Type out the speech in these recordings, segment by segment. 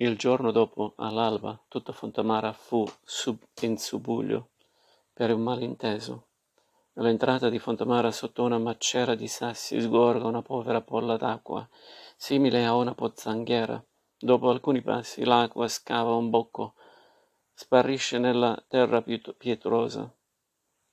Il giorno dopo, all'alba, tutta Fontamara fu sub- in subbuglio per un malinteso. All'entrata di Fontamara, sotto una maccera di sassi, sgorga una povera polla d'acqua, simile a una pozzanghera. Dopo alcuni passi, l'acqua scava un bocco, sparisce nella terra pietrosa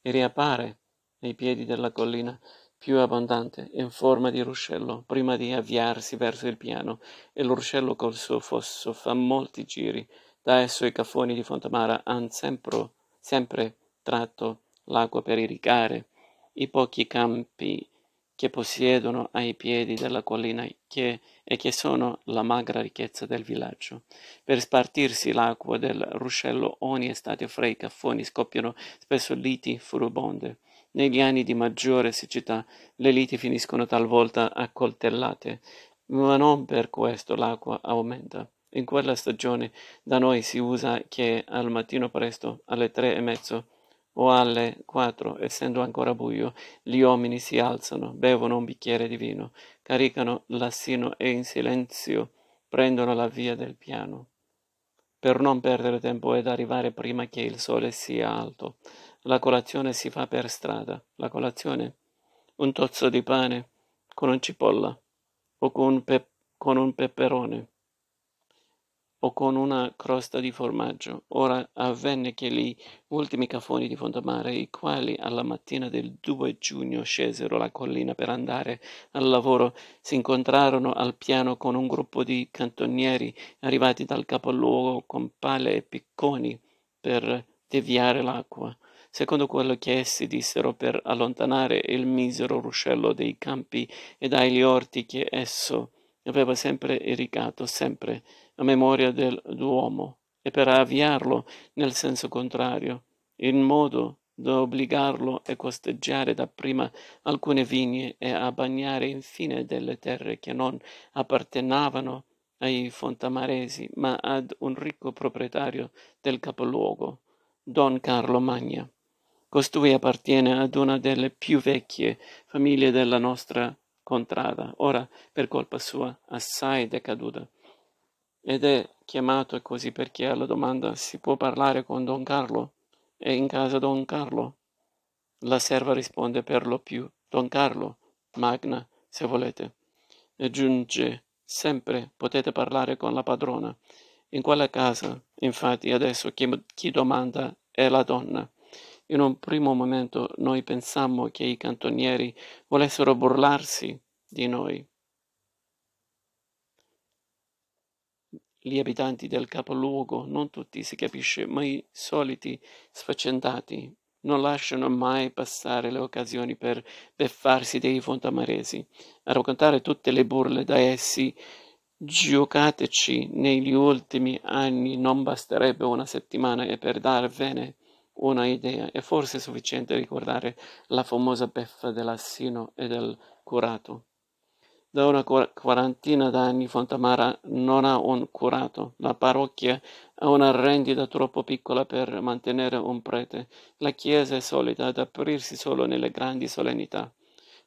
e riappare ai piedi della collina più abbondante, in forma di ruscello, prima di avviarsi verso il piano, e l'uscello col suo fosso fa molti giri. Da esso i caffoni di Fontamara hanno sempre, sempre tratto l'acqua per irrigare i pochi campi che possiedono ai piedi della collina che, e che sono la magra ricchezza del villaggio. Per spartirsi l'acqua del ruscello ogni estate fra i caffoni scoppiano spesso liti furibonde. Negli anni di maggiore siccità le liti finiscono talvolta accoltellate, ma non per questo l'acqua aumenta. In quella stagione da noi si usa che al mattino presto, alle tre e mezzo o alle quattro, essendo ancora buio, gli uomini si alzano, bevono un bicchiere di vino, caricano l'assino e in silenzio prendono la via del piano, per non perdere tempo ed arrivare prima che il sole sia alto. La colazione si fa per strada. La colazione? Un tozzo di pane con un cipolla o con un, pe- con un peperone o con una crosta di formaggio. Ora avvenne che gli ultimi cafoni di Fontamare, i quali alla mattina del 2 giugno scesero la collina per andare al lavoro, si incontrarono al piano con un gruppo di cantonieri arrivati dal capoluogo con pale e picconi per deviare l'acqua secondo quello che essi dissero per allontanare il misero ruscello dei campi e dagli orti che esso aveva sempre irrigato, sempre a memoria del Duomo, e per avviarlo nel senso contrario, in modo da obbligarlo a costeggiare dapprima alcune vigne e a bagnare infine delle terre che non appartenevano ai fontamaresi, ma ad un ricco proprietario del capoluogo, Don Carlo Magna. Costui appartiene ad una delle più vecchie famiglie della nostra contrada, ora per colpa sua assai decaduta. Ed è chiamato così perché alla domanda si può parlare con Don Carlo? È in casa Don Carlo? La serva risponde per lo più Don Carlo, Magna, se volete. E aggiunge sempre potete parlare con la padrona. In quella casa, infatti, adesso chi, chi domanda è la donna. In un primo momento noi pensammo che i cantonieri volessero burlarsi di noi. Gli abitanti del capoluogo, non tutti si capisce, ma i soliti sfaccendati, non lasciano mai passare le occasioni per beffarsi dei fontamaresi, a raccontare tutte le burle da essi giocateci negli ultimi anni non basterebbe una settimana e per darvene una idea. È forse sufficiente ricordare la famosa beffa dell'assino e del curato. Da una quarantina d'anni Fontamara non ha un curato. La parrocchia ha una rendita troppo piccola per mantenere un prete. La chiesa è solita ad aprirsi solo nelle grandi solennità.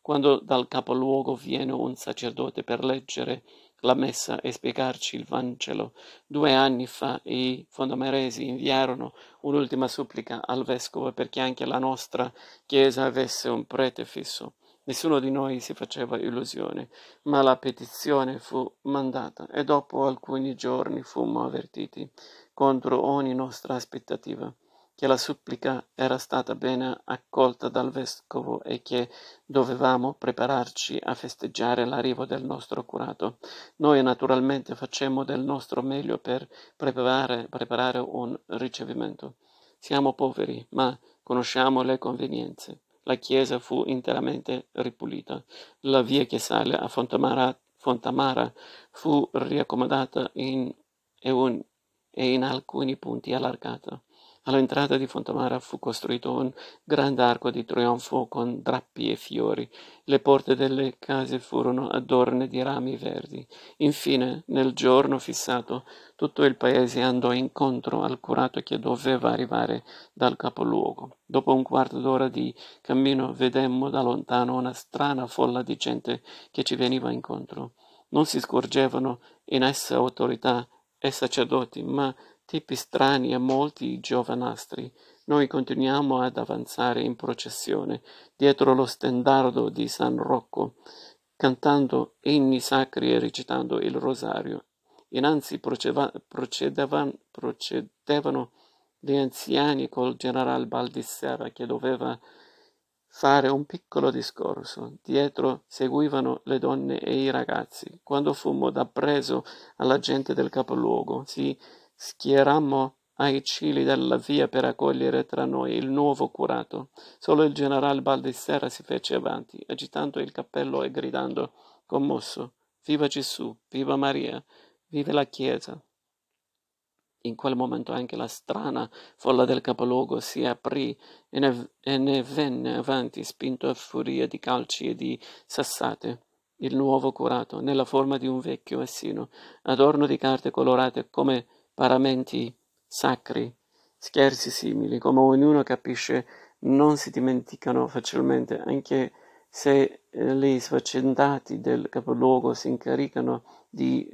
Quando dal capoluogo viene un sacerdote per leggere la messa e spiegarci il Vangelo. Due anni fa i fondameresi inviarono un'ultima supplica al vescovo perché anche la nostra chiesa avesse un prete fisso. Nessuno di noi si faceva illusione, ma la petizione fu mandata e dopo alcuni giorni fummo avvertiti contro ogni nostra aspettativa che la supplica era stata bene accolta dal vescovo e che dovevamo prepararci a festeggiare l'arrivo del nostro curato. Noi naturalmente facemmo del nostro meglio per preparare, preparare un ricevimento. Siamo poveri, ma conosciamo le convenienze. La chiesa fu interamente ripulita. La via che sale a Fontamara, Fontamara fu riaccomodata in, e, un, e in alcuni punti allargata. All'entrata di Fontamara fu costruito un grande arco di trionfo con drappi e fiori. Le porte delle case furono adorne di rami verdi. Infine, nel giorno fissato, tutto il paese andò incontro al curato che doveva arrivare dal capoluogo. Dopo un quarto d'ora di cammino vedemmo da lontano una strana folla di gente che ci veniva incontro. Non si scorgevano in essa autorità e sacerdoti, ma tipi strani e molti giovanastri. Noi continuiamo ad avanzare in processione dietro lo stendardo di San Rocco, cantando inni sacri e recitando il rosario. Innanzi procedevano, procedevano gli anziani col general Baldissera che doveva fare un piccolo discorso. Dietro seguivano le donne e i ragazzi. Quando fummo dappreso alla gente del capoluogo, si schierammo ai cili della via per accogliere tra noi il nuovo curato. Solo il generale Baldissera si fece avanti, agitando il cappello e gridando, commosso, Viva Gesù, viva Maria, vive la Chiesa. In quel momento anche la strana folla del capoluogo si aprì e ne, e ne venne avanti, spinto a furia di calci e di sassate. Il nuovo curato, nella forma di un vecchio assino, adorno di carte colorate come paramenti sacri, scherzi simili, come ognuno capisce, non si dimenticano facilmente, anche se eh, i sfaccendati del capoluogo si incaricano di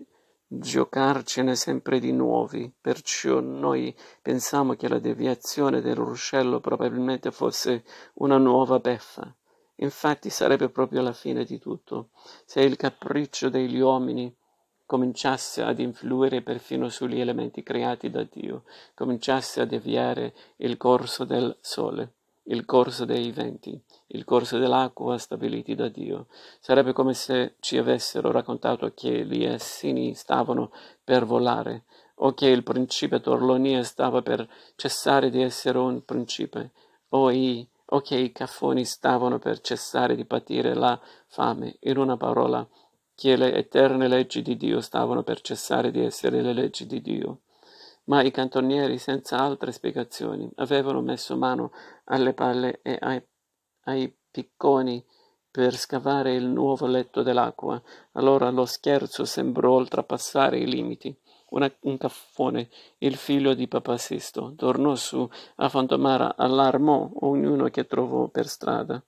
giocarcene sempre di nuovi, perciò noi pensiamo che la deviazione del ruscello probabilmente fosse una nuova beffa. Infatti sarebbe proprio la fine di tutto, se il capriccio degli uomini cominciasse ad influire perfino sugli elementi creati da Dio, cominciasse a deviare il corso del sole, il corso dei venti, il corso dell'acqua stabiliti da Dio. Sarebbe come se ci avessero raccontato che gli essini stavano per volare, o che il principe Torlonia stava per cessare di essere un principe, o, i, o che i caffoni stavano per cessare di patire la fame. In una parola, che le eterne leggi di Dio stavano per cessare di essere le leggi di Dio. Ma i cantonieri, senza altre spiegazioni, avevano messo mano alle palle e ai, ai picconi per scavare il nuovo letto dell'acqua. Allora lo scherzo sembrò oltrepassare i limiti. Una, un caffone, il figlio di Papa Sisto, tornò su a Fantomara, allarmò ognuno che trovò per strada.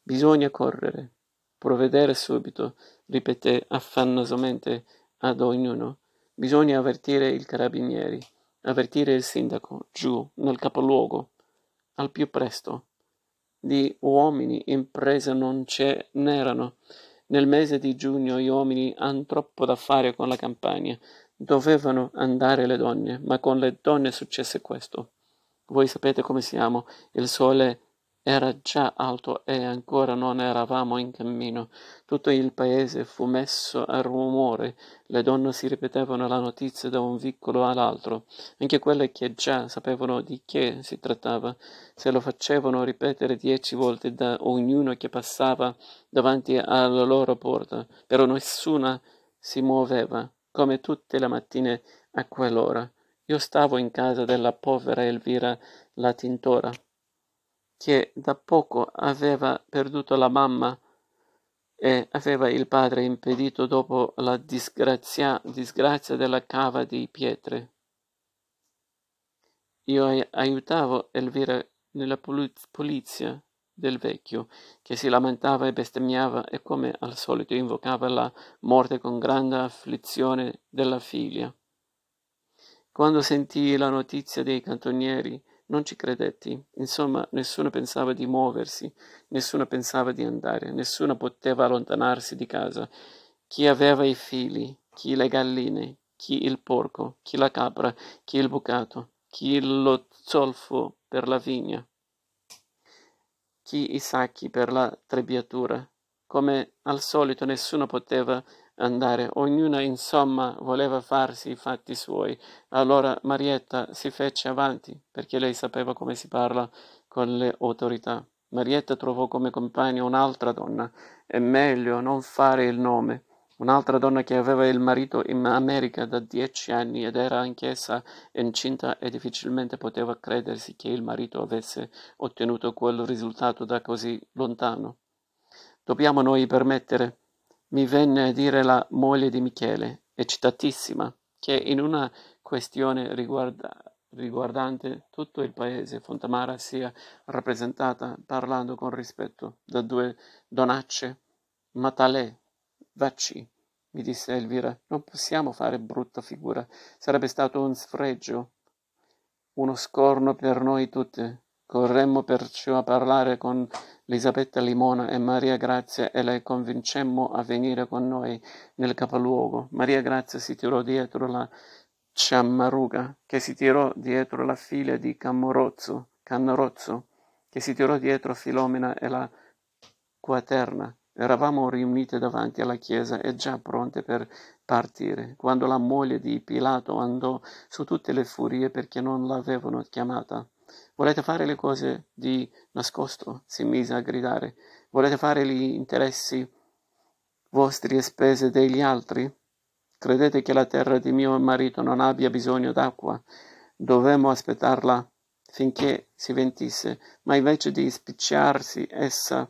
Bisogna correre, provvedere subito, ripeté affannosamente ad ognuno. Bisogna avvertire i carabinieri, avvertire il sindaco, giù, nel capoluogo, al più presto. Di uomini in presa non ce n'erano. Nel mese di giugno gli uomini hanno troppo da fare con la campagna. Dovevano andare le donne, ma con le donne successe questo. Voi sapete come siamo. Il sole era già alto e ancora non eravamo in cammino. Tutto il paese fu messo a rumore, le donne si ripetevano la notizia da un vicolo all'altro, anche quelle che già sapevano di che si trattava, se lo facevano ripetere dieci volte da ognuno che passava davanti alla loro porta, però nessuna si muoveva, come tutte le mattine a quell'ora. Io stavo in casa della povera Elvira la tintora che da poco aveva perduto la mamma e aveva il padre impedito dopo la disgrazia, disgrazia della cava di pietre. Io aiutavo Elvira nella pulizia del vecchio, che si lamentava e bestemmiava e come al solito invocava la morte con grande afflizione della figlia. Quando sentii la notizia dei cantonieri, non ci credetti. Insomma, nessuno pensava di muoversi, nessuno pensava di andare, nessuno poteva allontanarsi di casa. Chi aveva i figli, chi le galline, chi il porco, chi la capra, chi il bucato, chi lo zolfo per la vigna, chi i sacchi per la trebbiatura. Come al solito nessuno poteva andare, ognuna insomma voleva farsi i fatti suoi. Allora Marietta si fece avanti, perché lei sapeva come si parla con le autorità. Marietta trovò come compagno un'altra donna, è meglio non fare il nome, un'altra donna che aveva il marito in America da dieci anni ed era anch'essa incinta e difficilmente poteva credersi che il marito avesse ottenuto quel risultato da così lontano. Dobbiamo noi permettere mi venne a dire la moglie di Michele, eccitatissima, che in una questione riguarda, riguardante tutto il paese Fontamara sia rappresentata, parlando con rispetto, da due donacce, Matalè, Vacci, mi disse Elvira, non possiamo fare brutta figura. Sarebbe stato un sfregio, uno scorno per noi tutte. Corremmo perciò a parlare con Elisabetta Limona e Maria Grazia e le convincemmo a venire con noi nel capoluogo. Maria Grazia si tirò dietro la Ciammaruga, che si tirò dietro la figlia di Camorozzo, Cannorozzo, che si tirò dietro Filomena e la Quaterna. Eravamo riunite davanti alla chiesa e già pronte per partire, quando la moglie di Pilato andò su tutte le furie perché non l'avevano chiamata. Volete fare le cose di nascosto? si mise a gridare. Volete fare gli interessi vostri e spese degli altri? Credete che la terra di mio marito non abbia bisogno d'acqua? Dovemmo aspettarla finché si ventisse, ma invece di spicciarsi essa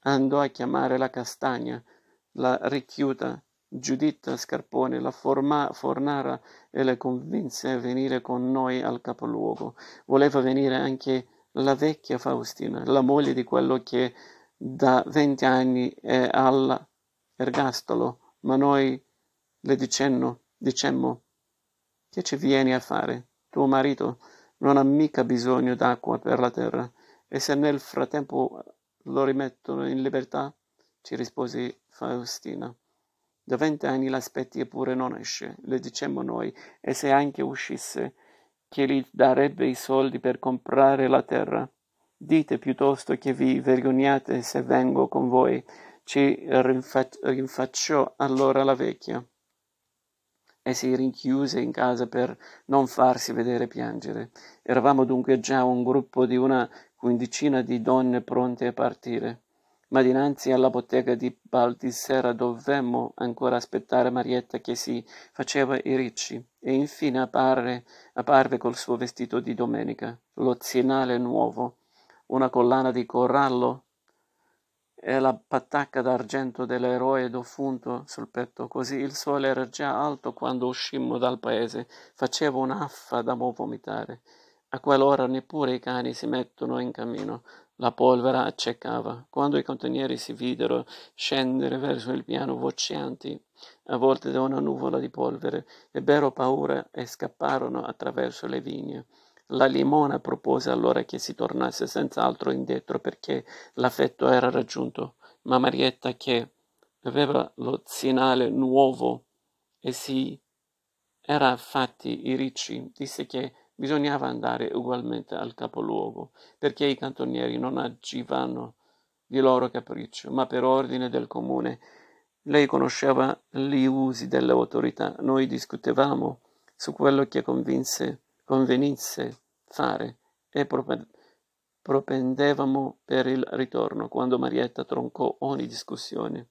andò a chiamare la castagna, la richiuta, Giuditta Scarpone, la forma, fornara e le convinse a venire con noi al capoluogo. Voleva venire anche la vecchia Faustina, la moglie di quello che da venti anni è all'ergastolo, ma noi le dicenno, dicemmo, che ci vieni a fare? Tuo marito non ha mica bisogno d'acqua per la terra, e se nel frattempo lo rimettono in libertà? ci rispose Faustina. Da venti anni l'aspetti eppure non esce, le dicemmo noi, e se anche uscisse, che gli darebbe i soldi per comprare la terra. Dite piuttosto che vi vergognate se vengo con voi, ci rinfacciò allora la vecchia e si rinchiuse in casa per non farsi vedere piangere. Eravamo dunque già un gruppo di una quindicina di donne pronte a partire. Ma dinanzi alla bottega di Baldissera dovemmo ancora aspettare Marietta che si faceva i ricci e infine appare, apparve col suo vestito di domenica, lo zinale nuovo, una collana di corallo e la patacca d'argento dell'eroe defunto sul petto, così il sole era già alto quando uscimmo dal paese, faceva un'affa da vomitare. A quell'ora neppure i cani si mettono in cammino, la polvere accecava. Quando i cantonieri si videro scendere verso il piano voceanti, a volte da una nuvola di polvere, ebbero paura e scapparono attraverso le vigne. La limona propose allora che si tornasse senz'altro indietro perché l'affetto era raggiunto, ma Marietta, che aveva lo zinale nuovo e si era fatti i ricci, disse che bisognava andare ugualmente al capoluogo, perché i cantonieri non agivano di loro capriccio, ma per ordine del comune. Lei conosceva gli usi delle autorità, noi discutevamo su quello che convinse convenisse fare e propendevamo per il ritorno, quando Marietta troncò ogni discussione.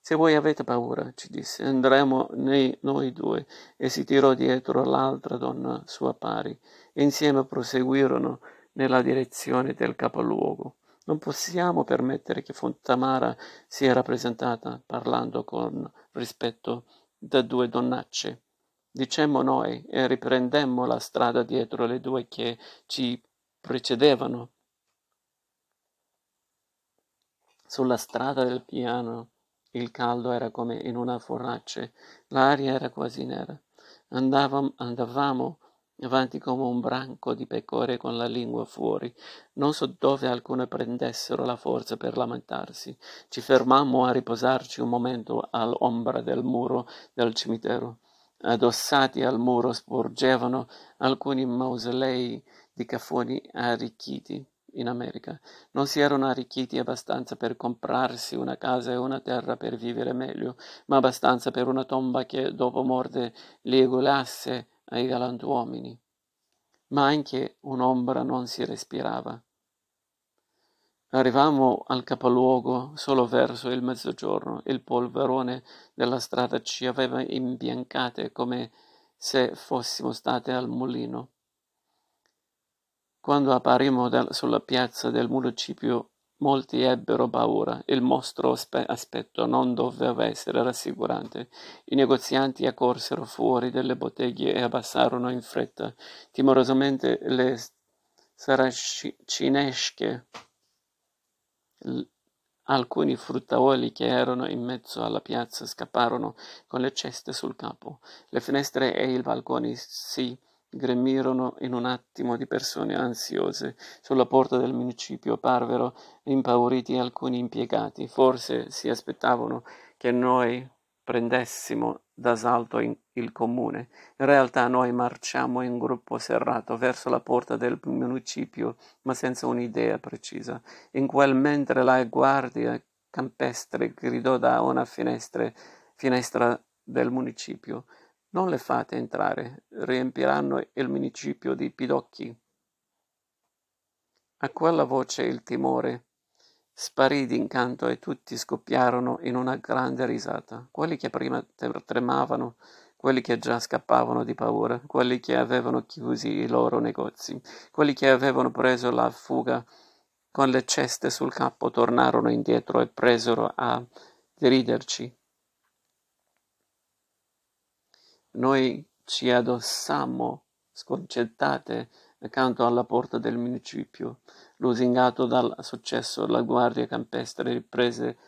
Se voi avete paura, ci disse, andremo nei, noi due, e si tirò dietro l'altra donna sua pari, e insieme proseguirono nella direzione del capoluogo. Non possiamo permettere che Fontamara sia rappresentata, parlando con rispetto, da due donnacce dicemmo noi, e riprendemmo la strada dietro le due che ci precedevano. Sulla strada del piano il caldo era come in una fornace, l'aria era quasi nera. Andavam, andavamo avanti come un branco di pecore con la lingua fuori. Non so dove alcune prendessero la forza per lamentarsi. Ci fermammo a riposarci un momento all'ombra del muro del cimitero addossati al muro sporgevano alcuni mausolei di cafoni arricchiti in America. Non si erano arricchiti abbastanza per comprarsi una casa e una terra per vivere meglio, ma abbastanza per una tomba che dopo morte li egolasse ai galantuomini. Ma anche un'ombra non si respirava. Arrivammo al capoluogo solo verso il mezzogiorno. Il polverone della strada ci aveva imbiancate come se fossimo state al mulino. Quando apparimmo sulla piazza del municipio, molti ebbero paura. Il mostro aspetto non doveva essere rassicurante. I negozianti accorsero fuori delle botteghe e abbassarono in fretta, timorosamente le saracinesche Alcuni fruttaioli che erano in mezzo alla piazza scapparono con le ceste sul capo. Le finestre e i balconi si gremirono in un attimo di persone ansiose. Sulla porta del municipio parvero impauriti alcuni impiegati. Forse si aspettavano che noi prendessimo d'assalto il comune. In realtà noi marciamo in gruppo serrato verso la porta del municipio, ma senza un'idea precisa. In quel mentre la guardia campestre gridò da una finestra, finestra del municipio. Non le fate entrare, riempiranno il municipio di pidocchi. A quella voce il timore sparì d'incanto e tutti scoppiarono in una grande risata. Quelli che prima tremavano, quelli che già scappavano di paura, quelli che avevano chiusi i loro negozi, quelli che avevano preso la fuga con le ceste sul capo, tornarono indietro e presero a deriderci. Noi ci addossammo sconcertate accanto alla porta del municipio. Lusingato dal successo, la guardia campestre riprese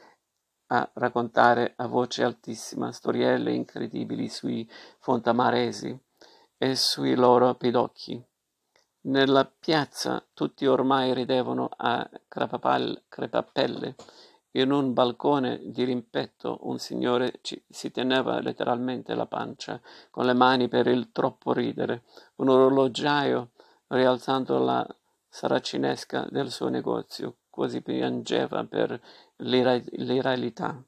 a raccontare a voce altissima storielle incredibili sui fontamaresi e sui loro pidocchi. Nella piazza tutti ormai ridevano a crepapelle in un balcone di rimpetto un signore ci, si teneva letteralmente la pancia con le mani per il troppo ridere. Un orologiaio, rialzando la saracinesca del suo negozio, quasi piangeva per l'irrealità.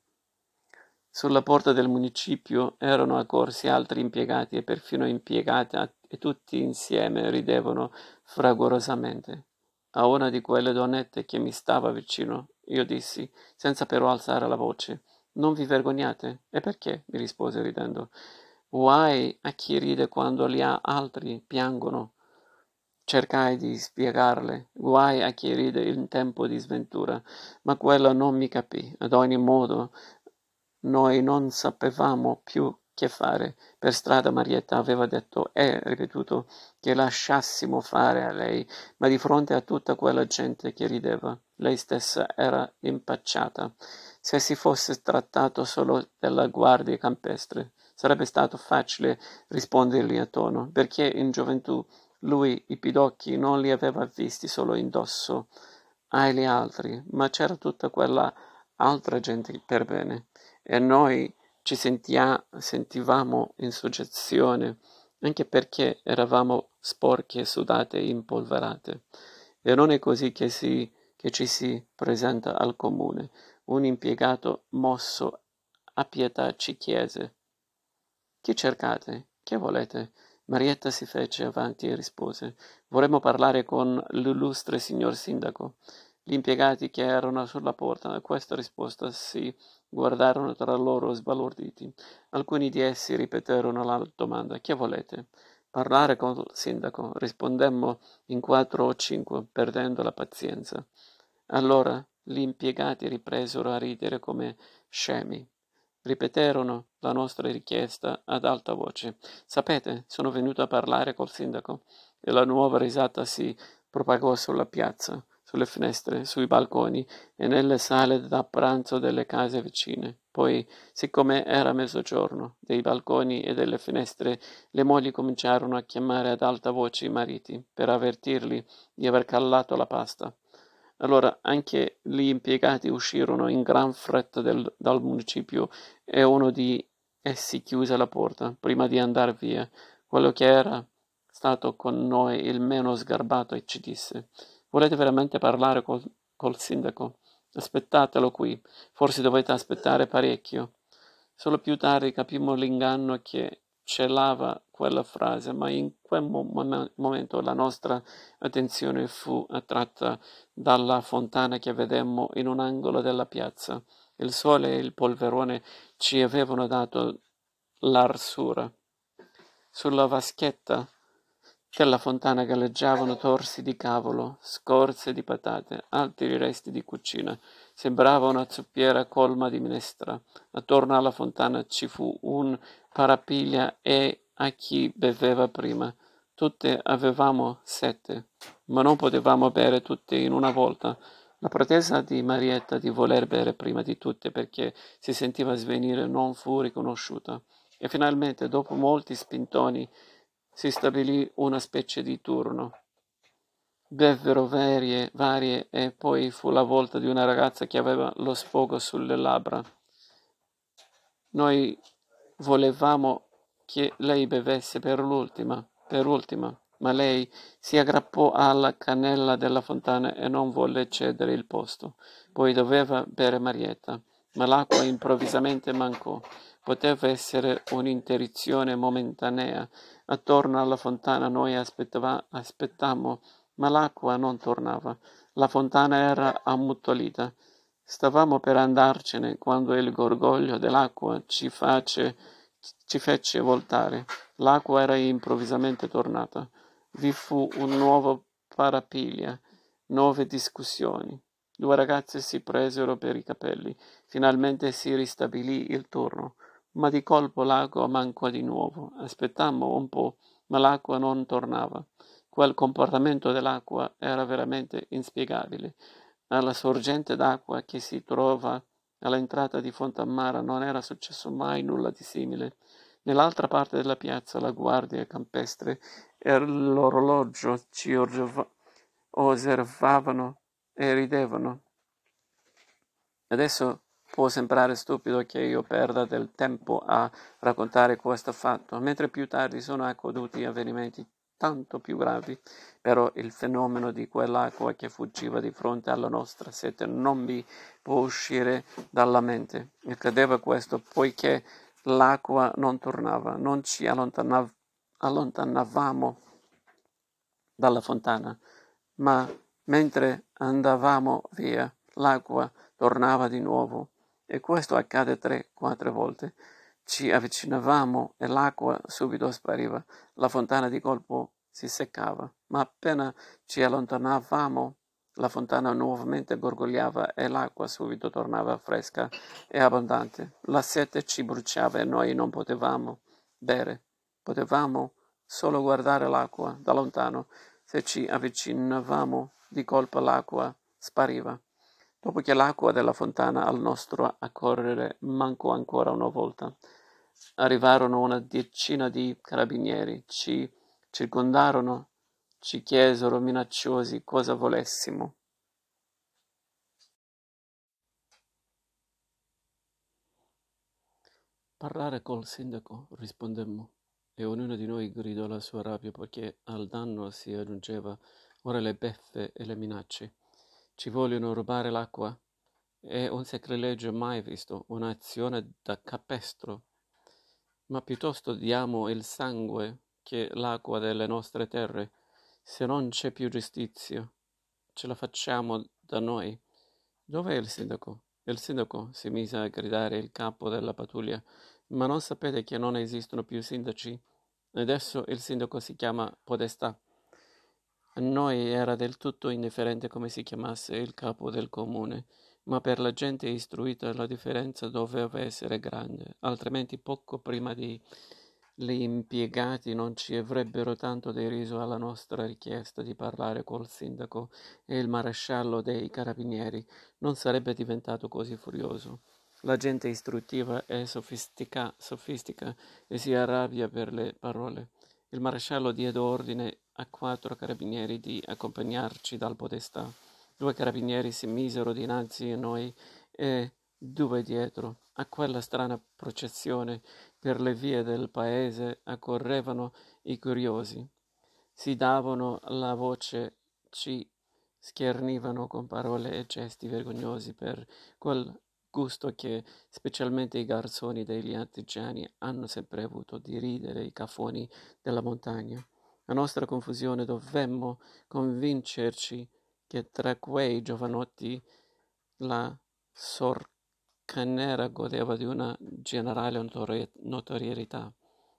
Sulla porta del municipio erano accorsi altri impiegati e perfino impiegate e tutti insieme ridevano fragorosamente. A una di quelle donnette che mi stava vicino io dissi, senza però alzare la voce. Non vi vergognate? E perché? mi rispose ridendo. Guai a chi ride quando gli altri piangono. Cercai di spiegarle, guai a chi ride in tempo di sventura, ma quella non mi capì. Ad ogni modo, noi non sapevamo più che fare. Per strada Marietta aveva detto e ripetuto che lasciassimo fare a lei, ma di fronte a tutta quella gente che rideva, lei stessa era impacciata. Se si fosse trattato solo della guardia campestre, sarebbe stato facile rispondergli a tono, perché in gioventù lui i pidocchi non li aveva visti solo indosso agli altri, ma c'era tutta quella altra gente per bene, e noi ci sentia, sentivamo in soggezione, anche perché eravamo sporche, sudate e impolverate. E non è così che, si, che ci si presenta al comune. Un impiegato mosso a pietà ci chiese Chi cercate? Che volete? Marietta si fece avanti e rispose Vorremmo parlare con l'illustre signor sindaco. Gli impiegati che erano sulla porta questa risposta si guardarono tra loro sbalorditi. Alcuni di essi ripeterono la domanda Che volete? Parlare col sindaco. Rispondemmo in quattro o cinque, perdendo la pazienza. Allora gli impiegati ripresero a ridere come scemi. Ripeterono la nostra richiesta ad alta voce. Sapete, sono venuto a parlare col sindaco. E la nuova risata si propagò sulla piazza sulle finestre, sui balconi e nelle sale da pranzo delle case vicine. Poi, siccome era mezzogiorno, dei balconi e delle finestre le mogli cominciarono a chiamare ad alta voce i mariti per avvertirli di aver callato la pasta. Allora anche gli impiegati uscirono in gran fretta del, dal municipio e uno di essi chiuse la porta prima di andar via. Quello che era stato con noi il meno sgarbato ci disse Volete veramente parlare col, col sindaco? Aspettatelo qui, forse dovete aspettare parecchio. Solo più tardi capimmo l'inganno che celava quella frase, ma in quel mom- momento la nostra attenzione fu attratta dalla fontana che vedemmo in un angolo della piazza. Il sole e il polverone ci avevano dato l'arsura. Sulla vaschetta della fontana galleggiavano torsi di cavolo, scorze di patate, altri resti di cucina. Sembrava una zuppiera colma di minestra. Attorno alla fontana ci fu un parapiglia e a chi beveva prima. Tutte avevamo sete, ma non potevamo bere tutte in una volta. La pretesa di Marietta di voler bere prima di tutte perché si sentiva svenire non fu riconosciuta e finalmente, dopo molti spintoni, si stabilì una specie di turno. Bevvero varie, varie e poi fu la volta di una ragazza che aveva lo sfogo sulle labbra. Noi volevamo che lei bevesse per l'ultima, per ultima ma lei si aggrappò alla cannella della fontana e non volle cedere il posto. Poi doveva bere Marietta, ma l'acqua improvvisamente mancò. Poteva essere un'interruzione momentanea. Attorno alla fontana noi aspettammo, ma l'acqua non tornava. La fontana era ammutolita. Stavamo per andarcene quando il gorgoglio dell'acqua ci, face, ci fece voltare. L'acqua era improvvisamente tornata vi fu un nuovo parapiglia, nuove discussioni. Due ragazze si presero per i capelli. Finalmente si ristabilì il turno, ma di colpo l'acqua mancò di nuovo. Aspettammo un po', ma l'acqua non tornava. Quel comportamento dell'acqua era veramente inspiegabile. Alla sorgente d'acqua che si trova all'entrata di Fontammara non era successo mai nulla di simile. Nell'altra parte della piazza la guardia campestre e l'orologio ci osservavano e ridevano. Adesso può sembrare stupido che io perda del tempo a raccontare questo fatto, mentre più tardi sono accaduti avvenimenti tanto più gravi, però il fenomeno di quell'acqua che fuggiva di fronte alla nostra sete non mi può uscire dalla mente. Accadeva questo poiché l'acqua non tornava, non ci allontanav- allontanavamo dalla fontana, ma mentre andavamo via l'acqua tornava di nuovo e questo accade tre, quattro volte. Ci avvicinavamo e l'acqua subito spariva, la fontana di colpo si seccava, ma appena ci allontanavamo la fontana nuovamente gorgogliava e l'acqua subito tornava fresca e abbondante. La sete ci bruciava e noi non potevamo bere. Potevamo solo guardare l'acqua da lontano. Se ci avvicinavamo, di colpo l'acqua spariva. Dopo che l'acqua della fontana al nostro accorrere mancò ancora una volta, arrivarono una decina di carabinieri, ci circondarono ci chiesero minacciosi cosa volessimo. Parlare col sindaco, rispondemmo, e ognuno di noi gridò la sua rabbia perché al danno si aggiungeva ora le beffe e le minacce. Ci vogliono rubare l'acqua? È un sacrilegio mai visto, un'azione da capestro. Ma piuttosto diamo il sangue che l'acqua delle nostre terre se non c'è più giustizia, ce la facciamo da noi. Dov'è il sindaco? Il sindaco si mise a gridare il capo della pattuglia. Ma non sapete che non esistono più sindaci? Adesso il sindaco si chiama Podestà. A noi era del tutto indifferente come si chiamasse il capo del comune, ma per la gente istruita la differenza doveva essere grande, altrimenti poco prima di gli impiegati non ci avrebbero tanto deriso alla nostra richiesta di parlare col sindaco e il maresciallo dei carabinieri non sarebbe diventato così furioso. La gente istruttiva è sofistica, sofistica e si arrabbia per le parole. Il maresciallo diede ordine a quattro carabinieri di accompagnarci dal podestà. Due carabinieri si misero dinanzi a noi e due dietro. A quella strana processione per le vie del paese accorrevano i curiosi. Si davano la voce, ci schernivano con parole e gesti vergognosi per quel gusto che specialmente i garzoni degli artigiani hanno sempre avuto di ridere i cafoni della montagna. A nostra confusione dovemmo convincerci che tra quei giovanotti la sorca Cannera godeva di una generale notorietà,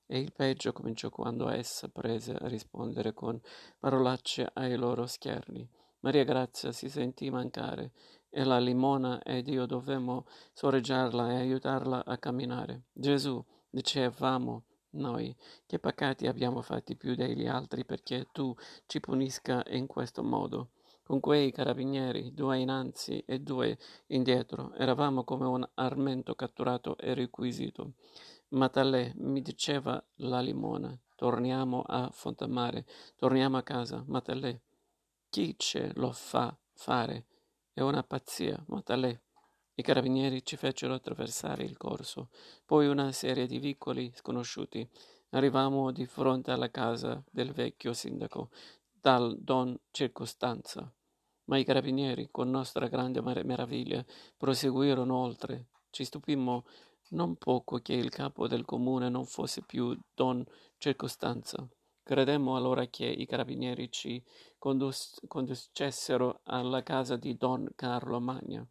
e il peggio cominciò quando essa prese a rispondere con parolacce ai loro scherni. Maria Grazia si sentì mancare, e la limona ed io dovemmo sorreggiarla e aiutarla a camminare. Gesù, dicevamo noi, che peccati abbiamo fatti più degli altri perché tu ci punisca in questo modo? con quei carabinieri, due innanzi e due indietro. Eravamo come un armento catturato e requisito. Ma tale mi diceva la limona, torniamo a Fontamare, torniamo a casa, ma tale, chi ce lo fa fare? È una pazzia, ma tale. I carabinieri ci fecero attraversare il corso, poi una serie di vicoli sconosciuti. Arrivammo di fronte alla casa del vecchio sindaco, dal Don Circostanza. Ma i carabinieri, con nostra grande meraviglia, proseguirono oltre. Ci stupimmo non poco che il capo del comune non fosse più Don Circostanza. Credemmo allora che i carabinieri ci conducessero alla casa di Don Carlo Magna,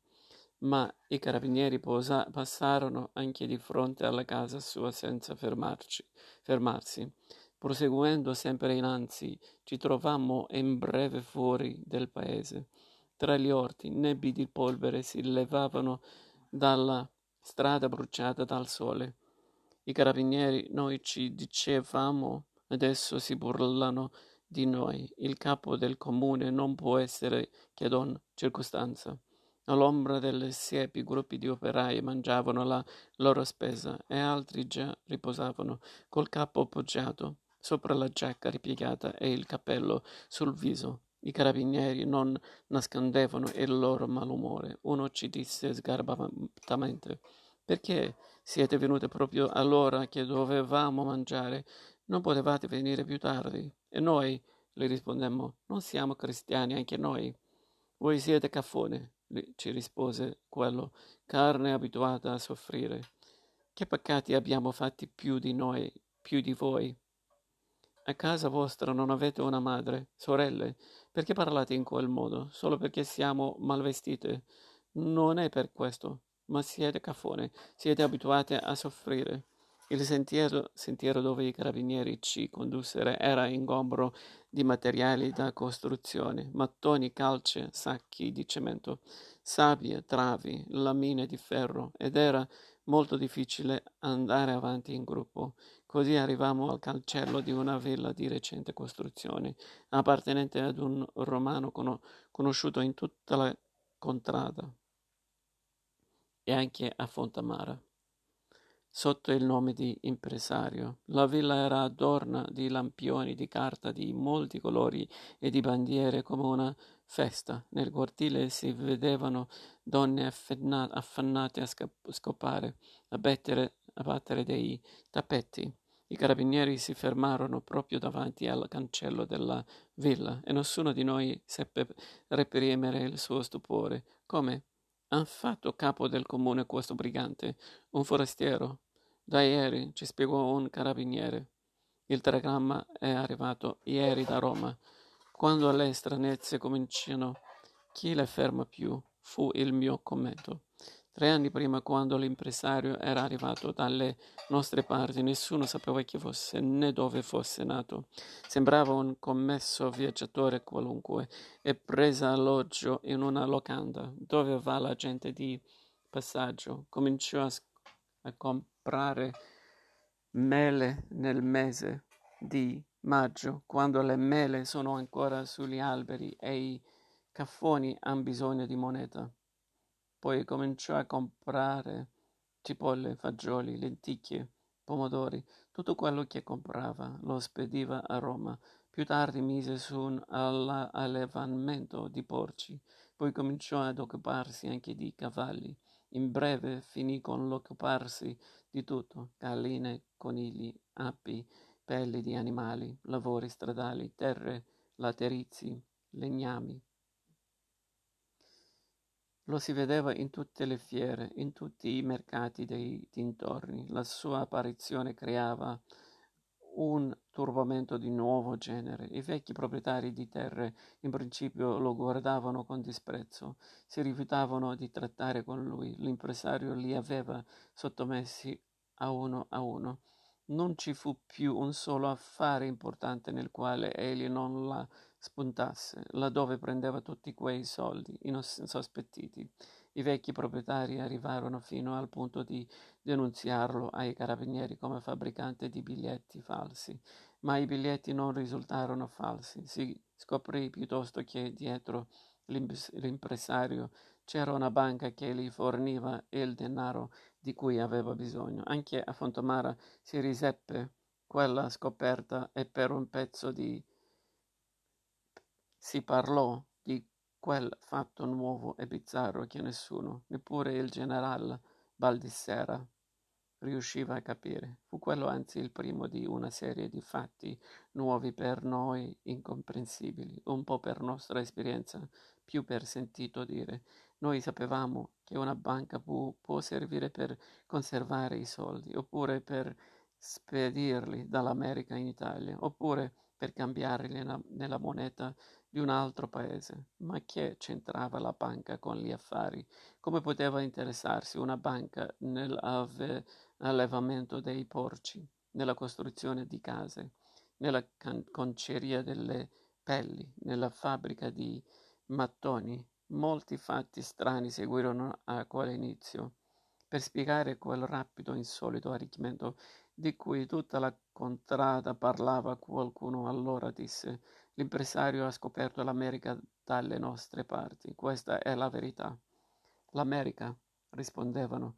ma i carabinieri posa- passarono anche di fronte alla casa sua senza fermarci, fermarsi. Proseguendo sempre innanzi, ci trovammo in breve fuori del paese. Tra gli orti, nebbi di polvere si levavano dalla strada bruciata dal sole. I carabinieri, noi ci dicevamo, adesso si burlano di noi. Il capo del comune non può essere che don circostanza. All'ombra delle siepi gruppi di operai mangiavano la loro spesa e altri già riposavano col capo appoggiato sopra la giacca ripiegata e il cappello sul viso. I carabinieri non nascondevano il loro malumore. Uno ci disse sgarbatamente: Perché siete venute proprio all'ora che dovevamo mangiare? Non potevate venire più tardi? E noi le rispondemmo: Non siamo cristiani anche noi. Voi siete caffone, ci rispose quello, carne abituata a soffrire. Che peccati abbiamo fatti più di noi, più di voi? A casa vostra non avete una madre, sorelle? Perché parlate in quel modo? Solo perché siamo mal vestite? Non è per questo, ma siete cafone, siete abituate a soffrire. Il sentiero, sentiero dove i carabinieri ci condussero era ingombro di materiali da costruzione, mattoni, calce, sacchi di cemento, sabbie, travi, lamine di ferro ed era molto difficile andare avanti in gruppo. Così arrivammo al cancello di una villa di recente costruzione, appartenente ad un romano con- conosciuto in tutta la contrada e anche a Fontamara, sotto il nome di impresario. La villa era adorna di lampioni di carta di molti colori e di bandiere come una festa. Nel cortile si vedevano donne affannate a scopare, a battere, a battere dei tappeti. I carabinieri si fermarono proprio davanti al cancello della villa e nessuno di noi seppe reprimere il suo stupore. Come? Han fatto capo del comune questo brigante, un forestiero. Da ieri, ci spiegò un carabiniere. Il telegramma è arrivato ieri da Roma. Quando le stranezze cominciano, chi le ferma più? Fu il mio commento. Tre anni prima, quando l'impresario era arrivato dalle nostre parti, nessuno sapeva chi fosse né dove fosse nato. Sembrava un commesso viaggiatore qualunque e presa alloggio in una locanda dove va la gente di passaggio. Cominciò a, a comprare mele nel mese di maggio, quando le mele sono ancora sugli alberi e i caffoni hanno bisogno di moneta. Poi cominciò a comprare cipolle, fagioli, lenticchie, pomodori, tutto quello che comprava lo spediva a Roma. Più tardi mise su un allevamento di porci, poi cominciò ad occuparsi anche di cavalli. In breve finì con l'occuparsi di tutto, galline, conigli, api, pelli di animali, lavori stradali, terre, laterizi, legnami. Lo si vedeva in tutte le fiere, in tutti i mercati dei dintorni. La sua apparizione creava un turbamento di nuovo genere. I vecchi proprietari di terre in principio lo guardavano con disprezzo, si rifiutavano di trattare con lui. L'impresario li aveva sottomessi a uno a uno. Non ci fu più un solo affare importante nel quale egli non la spuntasse, laddove prendeva tutti quei soldi insospettiti. I vecchi proprietari arrivarono fino al punto di denunziarlo ai carabinieri come fabbricante di biglietti falsi, ma i biglietti non risultarono falsi. Si scoprì piuttosto che dietro l'impresario c'era una banca che gli forniva il denaro di cui aveva bisogno. Anche a Fontomara si riseppe quella scoperta e per un pezzo di si parlò di quel fatto nuovo e bizzarro che nessuno, neppure il general Baldissera, riusciva a capire. Fu quello anzi il primo di una serie di fatti nuovi per noi incomprensibili, un po' per nostra esperienza, più per sentito dire. Noi sapevamo che una banca può, può servire per conservare i soldi, oppure per spedirli dall'America in Italia, oppure per cambiarli nella, nella moneta di un altro paese. Ma che c'entrava la banca con gli affari? Come poteva interessarsi una banca nell'allevamento dei porci, nella costruzione di case, nella can- conceria delle pelli, nella fabbrica di mattoni? Molti fatti strani seguirono a quell'inizio. Per spiegare quel rapido, insolito arricchimento di cui tutta la contrada parlava, qualcuno allora disse L'impresario ha scoperto l'America dalle nostre parti, questa è la verità. L'America, rispondevano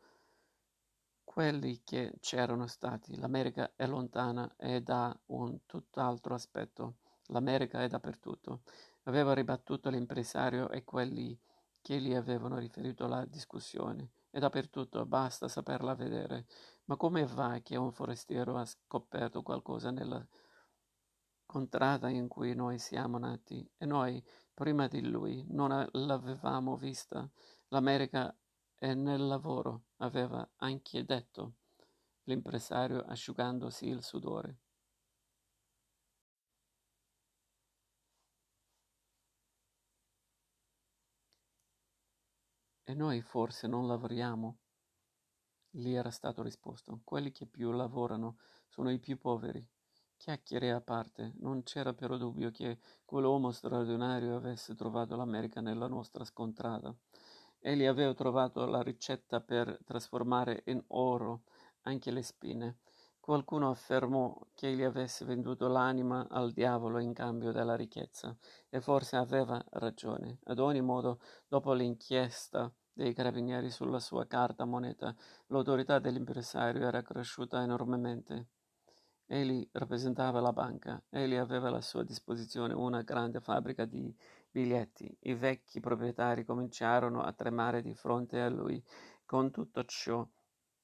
quelli che c'erano stati. L'America è lontana e da un tutt'altro aspetto. L'America è dappertutto. Aveva ribattuto l'impresario e quelli che gli avevano riferito la discussione. È dappertutto, basta saperla vedere. Ma come va che un forestiero ha scoperto qualcosa nella contrada in cui noi siamo nati e noi, prima di lui, non l'avevamo vista. L'America è nel lavoro, aveva anche detto l'impresario asciugandosi il sudore. E noi forse non lavoriamo? Gli era stato risposto. Quelli che più lavorano sono i più poveri. Chiacchiere a parte, non c'era però dubbio che quell'uomo straordinario avesse trovato l'America nella nostra scontrata. Egli aveva trovato la ricetta per trasformare in oro anche le spine. Qualcuno affermò che egli avesse venduto l'anima al diavolo in cambio della ricchezza, e forse aveva ragione. Ad ogni modo, dopo l'inchiesta dei carabinieri sulla sua carta moneta, l'autorità dell'impresario era cresciuta enormemente. Egli rappresentava la banca, egli aveva a sua disposizione una grande fabbrica di biglietti. I vecchi proprietari cominciarono a tremare di fronte a lui. Con tutto ciò,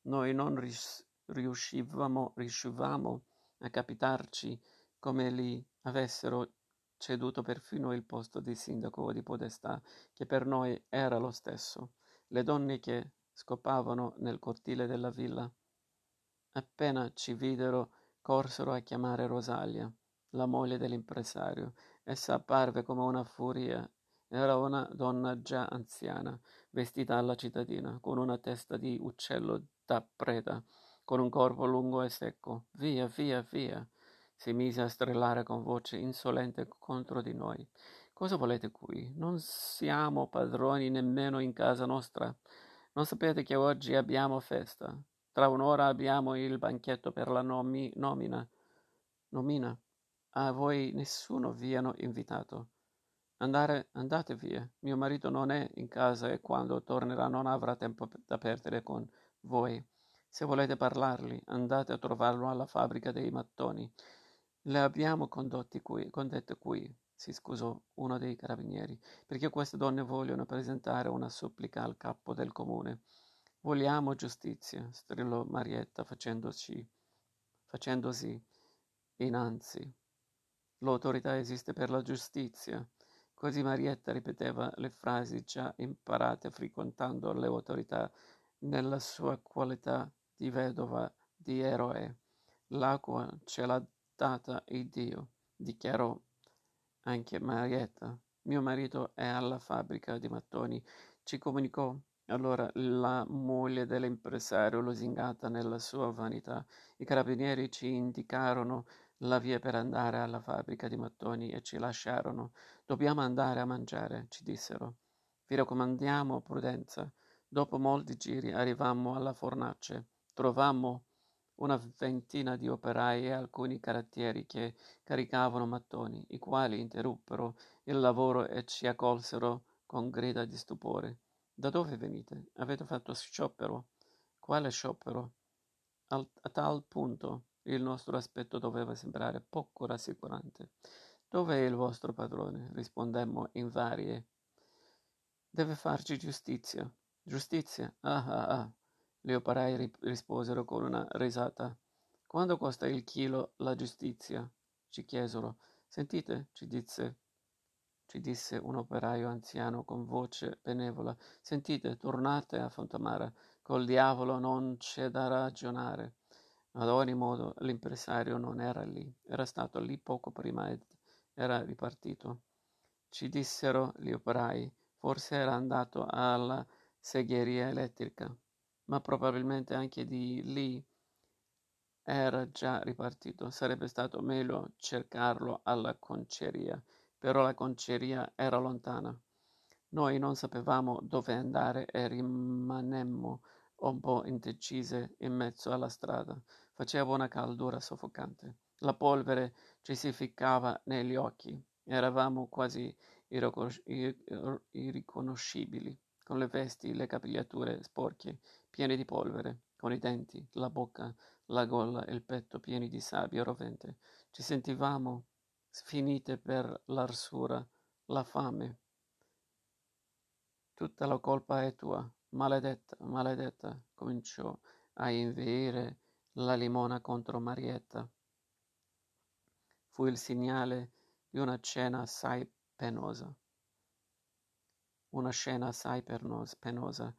noi non ris- riuscivamo, riuscivamo a capitarci come gli avessero ceduto perfino il posto di sindaco o di podestà, che per noi era lo stesso. Le donne che scopavano nel cortile della villa, appena ci videro, corsero a chiamare Rosalia, la moglie dell'impresario. Essa apparve come una furia. Era una donna già anziana, vestita alla cittadina, con una testa di uccello da preda, con un corpo lungo e secco. Via, via, via! si mise a strillare con voce insolente contro di noi. Cosa volete qui? Non siamo padroni nemmeno in casa nostra. Non sapete che oggi abbiamo festa. Tra un'ora abbiamo il banchetto per la nomi- nomina. Nomina. A voi nessuno vi hanno invitato. Andare, andate via. Mio marito non è in casa e quando tornerà non avrà tempo da perdere con voi. Se volete parlargli, andate a trovarlo alla fabbrica dei mattoni. Le abbiamo condotti qui, condette qui, si scusò uno dei carabinieri, perché queste donne vogliono presentare una supplica al capo del comune. Vogliamo giustizia, strillò Marietta facendosi, facendosi innanzi. L'autorità esiste per la giustizia. Così Marietta ripeteva le frasi già imparate frequentando le autorità nella sua qualità di vedova di eroe. L'acqua ce l'ha data il Dio, dichiarò anche Marietta. Mio marito è alla fabbrica di mattoni. Ci comunicò allora la moglie dell'impresario, lusingata nella sua vanità, i carabinieri ci indicarono la via per andare alla fabbrica di mattoni e ci lasciarono. Dobbiamo andare a mangiare, ci dissero. Vi raccomandiamo prudenza. Dopo molti giri arrivammo alla fornace. Trovammo una ventina di operai e alcuni carattieri che caricavano mattoni, i quali interruppero il lavoro e ci accolsero con grida di stupore. Da dove venite? Avete fatto sciopero? Quale sciopero? Al, a tal punto il nostro aspetto doveva sembrare poco rassicurante. Dov'è il vostro padrone? rispondemmo in varie. Deve farci giustizia. Giustizia? Ah ah ah. Gli operai risposero con una risata. Quando costa il chilo la giustizia? ci chiesero. Sentite, ci disse, ci disse un operaio anziano con voce benevola. Sentite, tornate a Fontamara. Col diavolo non c'è da ragionare. Ad ogni modo l'impresario non era lì, era stato lì poco prima ed era ripartito. Ci dissero gli operai, forse era andato alla segheria elettrica, ma probabilmente anche di lì era già ripartito. Sarebbe stato meglio cercarlo alla conceria, però la conceria era lontana. Noi non sapevamo dove andare e rimanemmo un po' indecise in mezzo alla strada. Faceva una caldura soffocante. La polvere ci si ficcava negli occhi. Eravamo quasi irriconoscibili, con le vesti, le capigliature sporche, piene di polvere, con i denti, la bocca, la gola e il petto pieni di sabbia rovente. Ci sentivamo finite per l'arsura, la fame. Tutta la colpa è tua, Maledetta, maledetta, cominciò a inveire la limona contro Marietta. Fu il segnale di una cena assai penosa. Una scena assai penosa.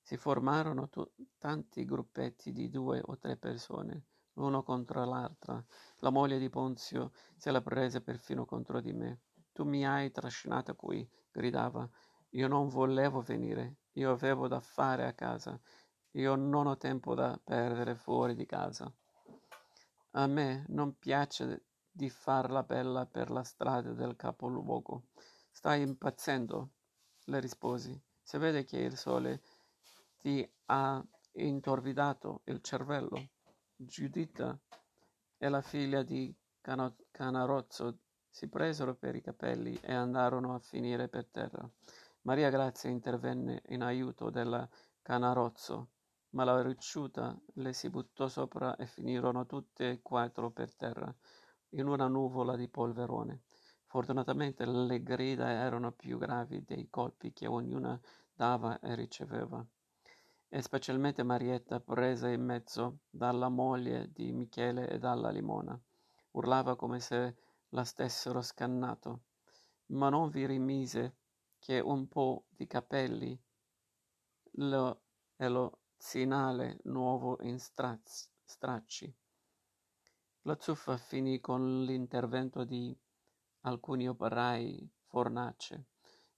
Si formarono tu- tanti gruppetti di due o tre persone, l'uno contro l'altra. La moglie di Ponzio se la prese perfino contro di me. Tu mi hai trascinata qui, gridava. Io non volevo venire, io avevo da fare a casa, io non ho tempo da perdere fuori di casa. A me non piace di farla bella per la strada del capoluogo. Stai impazzendo? le risposi. Se vede che il sole ti ha intorbidato il cervello. Giuditta e la figlia di Canarozzo si presero per i capelli e andarono a finire per terra. Maria Grazia intervenne in aiuto della Canarozzo, ma la ricciuta le si buttò sopra e finirono tutte e quattro per terra, in una nuvola di polverone. Fortunatamente le grida erano più gravi dei colpi che ognuna dava e riceveva. E specialmente Marietta, presa in mezzo dalla moglie di Michele e dalla limona, urlava come se la stessero scannato, ma non vi rimise che un po' di capelli lo, e lo zinale nuovo in straz, stracci. La zuffa finì con l'intervento di alcuni operai fornace,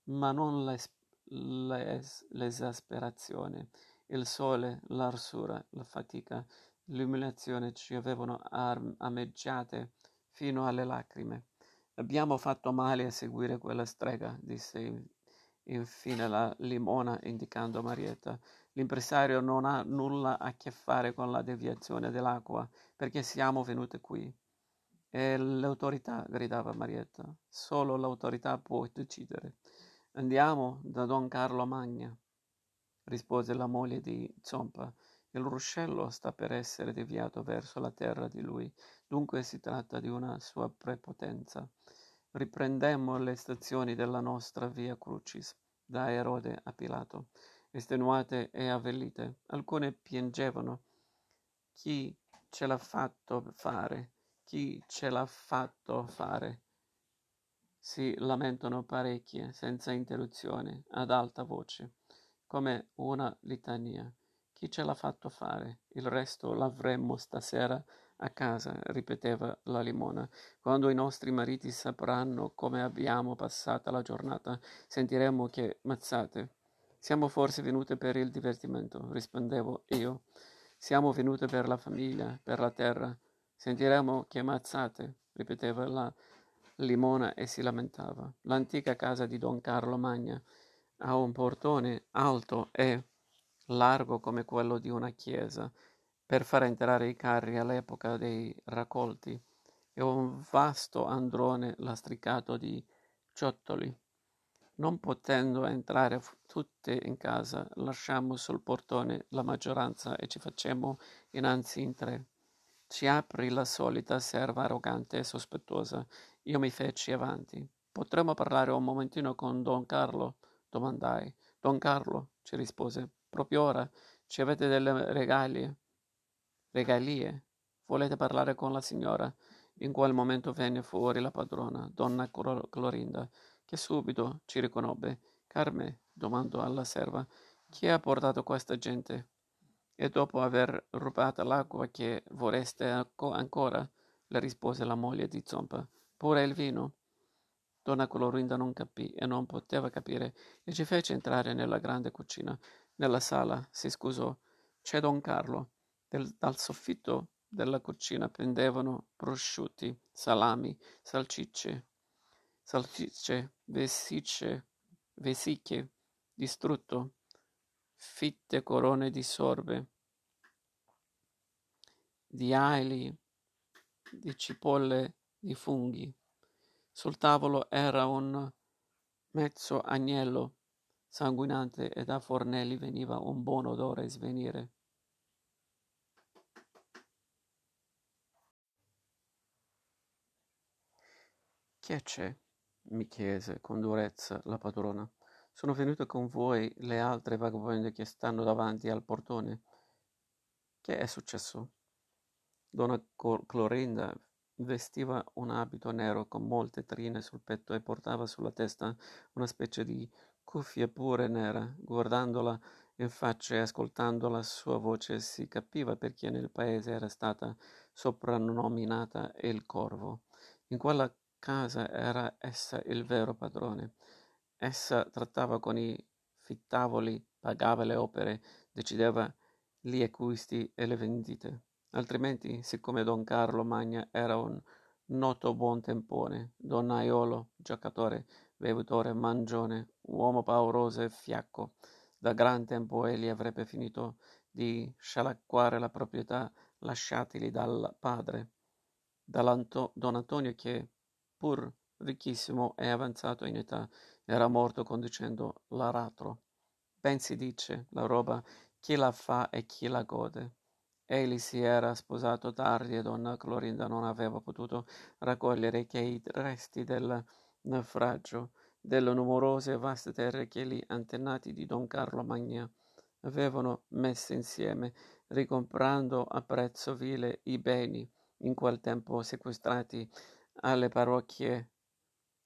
ma non l'es, l'es, l'esasperazione, il sole, l'arsura, la fatica, l'umiliazione ci avevano armeggiate fino alle lacrime. Abbiamo fatto male a seguire quella strega, disse infine la limona indicando Marietta. L'impresario non ha nulla a che fare con la deviazione dell'acqua, perché siamo venute qui. E l'autorità, gridava Marietta, solo l'autorità può decidere. Andiamo da Don Carlo Magna, rispose la moglie di Zompa. Il ruscello sta per essere deviato verso la terra di lui, dunque si tratta di una sua prepotenza. Riprendemmo le stazioni della nostra via Crucis, da Erode a Pilato, estenuate e avvelite. Alcune piangevano. Chi ce l'ha fatto fare? Chi ce l'ha fatto fare? Si lamentano parecchie, senza interruzione, ad alta voce, come una litania. Chi ce l'ha fatto fare? Il resto l'avremmo stasera a casa, ripeteva la limona. Quando i nostri mariti sapranno come abbiamo passata la giornata, sentiremo che mazzate. Siamo forse venute per il divertimento, rispondevo io. Siamo venute per la famiglia, per la terra. Sentiremo che mazzate, ripeteva la limona e si lamentava. L'antica casa di Don Carlo Magna ha un portone alto e largo come quello di una chiesa, per far entrare i carri all'epoca dei raccolti, e un vasto androne lastricato di ciottoli. Non potendo entrare tutte in casa, lasciammo sul portone la maggioranza e ci facemmo innanzi in tre. Ci aprì la solita serva arrogante e sospettosa. Io mi feci avanti. Potremmo parlare un momentino con Don Carlo? Domandai. Don Carlo, ci rispose, proprio ora ci avete delle regalie. Regalie? Volete parlare con la signora? In quel momento venne fuori la padrona, donna Clorinda, che subito ci riconobbe. Carme, domandò alla serva, chi ha portato questa gente? E dopo aver rubato l'acqua che vorreste ancora? le rispose la moglie di Zompa. Pure il vino? Donna Clorinda non capì e non poteva capire e ci fece entrare nella grande cucina. Nella sala si scusò. C'è Don Carlo. Del, dal soffitto della cucina pendevano prosciutti, salami, salsicce, salsicce, vesicce, vesicchie, distrutto, fitte corone di sorbe, di aili, di cipolle, di funghi. Sul tavolo era un mezzo agnello sanguinante e da fornelli veniva un buon odore svenire. Che c'è? mi chiese con durezza la padrona. Sono venute con voi le altre vagabonde che stanno davanti al portone. Che è successo? Donna Clorinda Vestiva un abito nero con molte trine sul petto e portava sulla testa una specie di cuffia pure nera. Guardandola in faccia e ascoltando la sua voce si capiva perché nel paese era stata soprannominata il Corvo. In quella casa era essa il vero padrone. Essa trattava con i fittavoli, pagava le opere, decideva gli acquisti e le vendite. Altrimenti, siccome don Carlo Magna era un noto buon tempone, donnaiolo, giocatore, bevutore, mangione, uomo pauroso e fiacco, da gran tempo egli avrebbe finito di scialacquare la proprietà lasciatigli dal padre, don Antonio che, pur ricchissimo e avanzato in età, era morto conducendo l'aratro. Ben si dice, la roba chi la fa e chi la gode. Egli si era sposato tardi e donna Clorinda non aveva potuto raccogliere che i resti del naufragio delle numerose vaste terre che gli antenati di Don Carlo Magna avevano messe insieme, ricomprando a prezzo vile i beni in quel tempo sequestrati alle parrocchie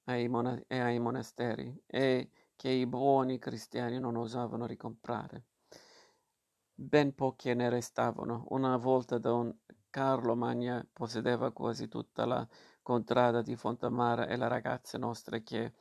ai mon- e ai monasteri e che i buoni cristiani non osavano ricomprare. Ben pochi ne restavano. Una volta don Carlo Magna possedeva quasi tutta la contrada di Fontamara e le ragazze nostre che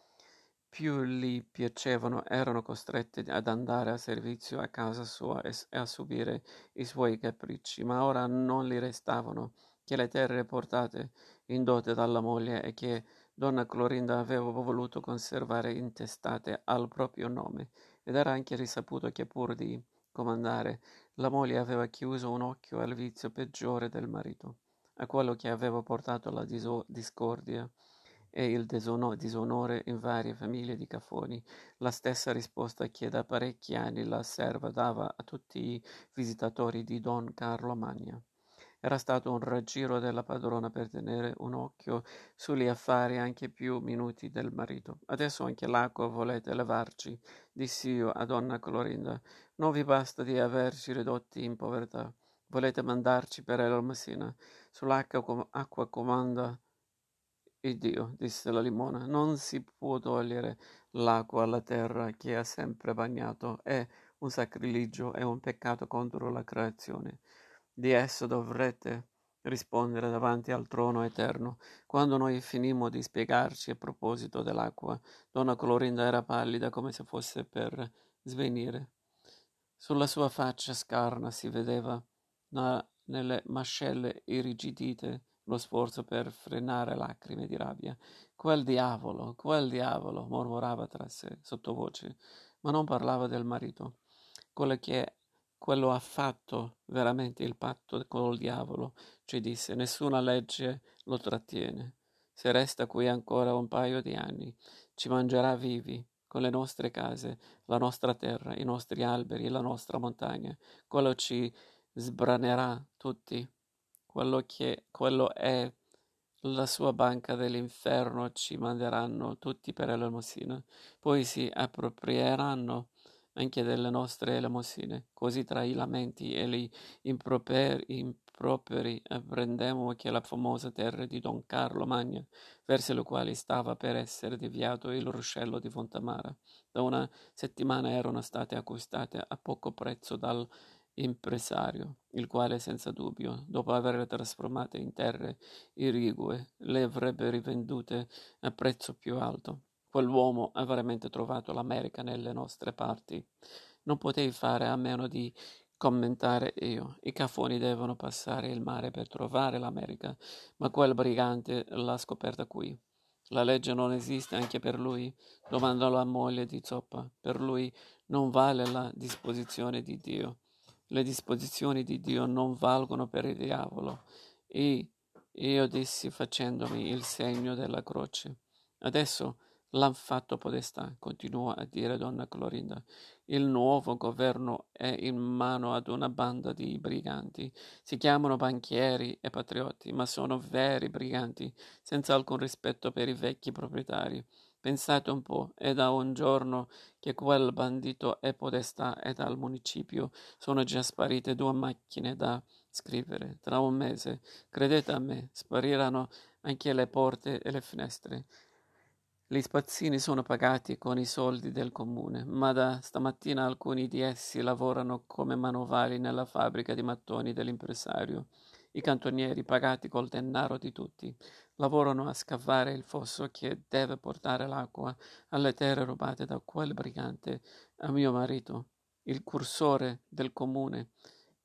più gli piacevano erano costrette ad andare a servizio a casa sua e a subire i suoi capricci, ma ora non gli restavano che le terre portate in dote dalla moglie e che donna Clorinda aveva voluto conservare intestate al proprio nome, ed era anche risaputo che pur di comandare, la moglie aveva chiuso un occhio al vizio peggiore del marito, a quello che aveva portato la diso- discordia e il desono- disonore in varie famiglie di cafoni, la stessa risposta che da parecchi anni la serva dava a tutti i visitatori di Don Carlo Magna. Era stato un raggiro della padrona per tenere un occhio sugli affari anche più minuti del marito. Adesso anche l'acqua volete levarci, dissi io a donna Clorinda. Non vi basta di averci ridotti in povertà. Volete mandarci per El Messina? Sull'acqua com- acqua comanda il Dio, disse la limona. Non si può togliere l'acqua alla terra che ha sempre bagnato. È un sacrilegio, è un peccato contro la creazione di esso dovrete rispondere davanti al trono eterno. Quando noi finimmo di spiegarci a proposito dell'acqua, donna Clorinda era pallida come se fosse per svenire. Sulla sua faccia scarna si vedeva na, nelle mascelle irrigidite lo sforzo per frenare lacrime di rabbia. Quel diavolo, quel diavolo, mormorava tra sé sottovoce, ma non parlava del marito. Quello che quello ha fatto veramente il patto col diavolo, ci disse, nessuna legge lo trattiene. Se resta qui ancora un paio di anni, ci mangerà vivi, con le nostre case, la nostra terra, i nostri alberi, la nostra montagna. Quello ci sbranerà tutti. Quello che quello è la sua banca dell'inferno ci manderanno tutti per elemosina. Poi si approprieranno anche delle nostre elemosine. Così tra i lamenti e gli improperi, improperi apprendemmo che la famosa terra di Don Carlo Magna, verso la quale stava per essere deviato il ruscello di Fontamara, da una settimana erano state acquistate a poco prezzo dal impresario, il quale senza dubbio, dopo averle trasformate in terre irrigue, le avrebbe rivendute a prezzo più alto. Quell'uomo ha veramente trovato l'America nelle nostre parti. Non potei fare a meno di commentare io. I cafoni devono passare il mare per trovare l'America, ma quel brigante l'ha scoperta qui. La legge non esiste anche per lui? Domandò la moglie di Zoppa. Per lui non vale la disposizione di Dio. Le disposizioni di Dio non valgono per il diavolo. E io dissi facendomi il segno della croce. Adesso L'han fatto podestà, continuò a dire donna Clorinda. Il nuovo governo è in mano ad una banda di briganti. Si chiamano banchieri e patrioti, ma sono veri briganti, senza alcun rispetto per i vecchi proprietari. Pensate un po', è da un giorno che quel bandito è podestà e dal municipio sono già sparite due macchine da scrivere. Tra un mese, credete a me, spariranno anche le porte e le finestre. Gli spazzini sono pagati con i soldi del comune, ma da stamattina alcuni di essi lavorano come manovali nella fabbrica di mattoni dell'impresario. I cantonieri, pagati col denaro di tutti, lavorano a scavare il fosso che deve portare l'acqua alle terre rubate da quel brigante a mio marito, il cursore del comune,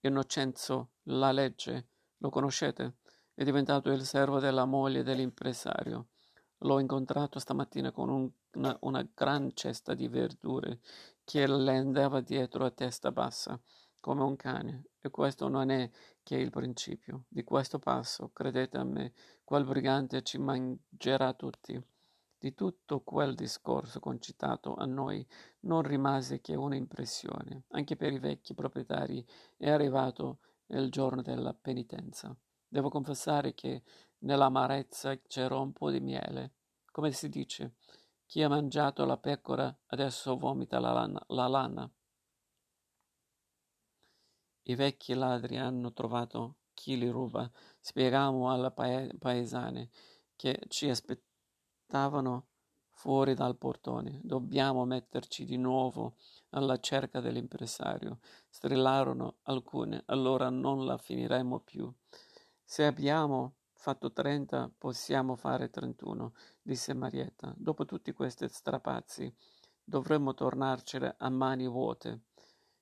Innocenzo La Legge. Lo conoscete? È diventato il servo della moglie dell'impresario. L'ho incontrato stamattina con un, una, una gran cesta di verdure che le andava dietro a testa bassa, come un cane. E questo non è che il principio. Di questo passo, credete a me, quel brigante ci mangerà tutti. Di tutto quel discorso concitato a noi non rimase che un'impressione. Anche per i vecchi proprietari è arrivato il giorno della penitenza. Devo confessare che Nell'amarezza c'era un po' di miele. Come si dice? Chi ha mangiato la pecora adesso vomita la lana. La lana. I vecchi ladri hanno trovato chi li ruba. Spiegavamo alle paesane che ci aspettavano fuori dal portone. Dobbiamo metterci di nuovo alla cerca dell'impresario. Strillarono alcune, allora non la finiremo più. Se abbiamo fatto trenta, possiamo fare trentuno, disse Marietta. Dopo tutti questi strapazzi dovremmo tornarcene a mani vuote.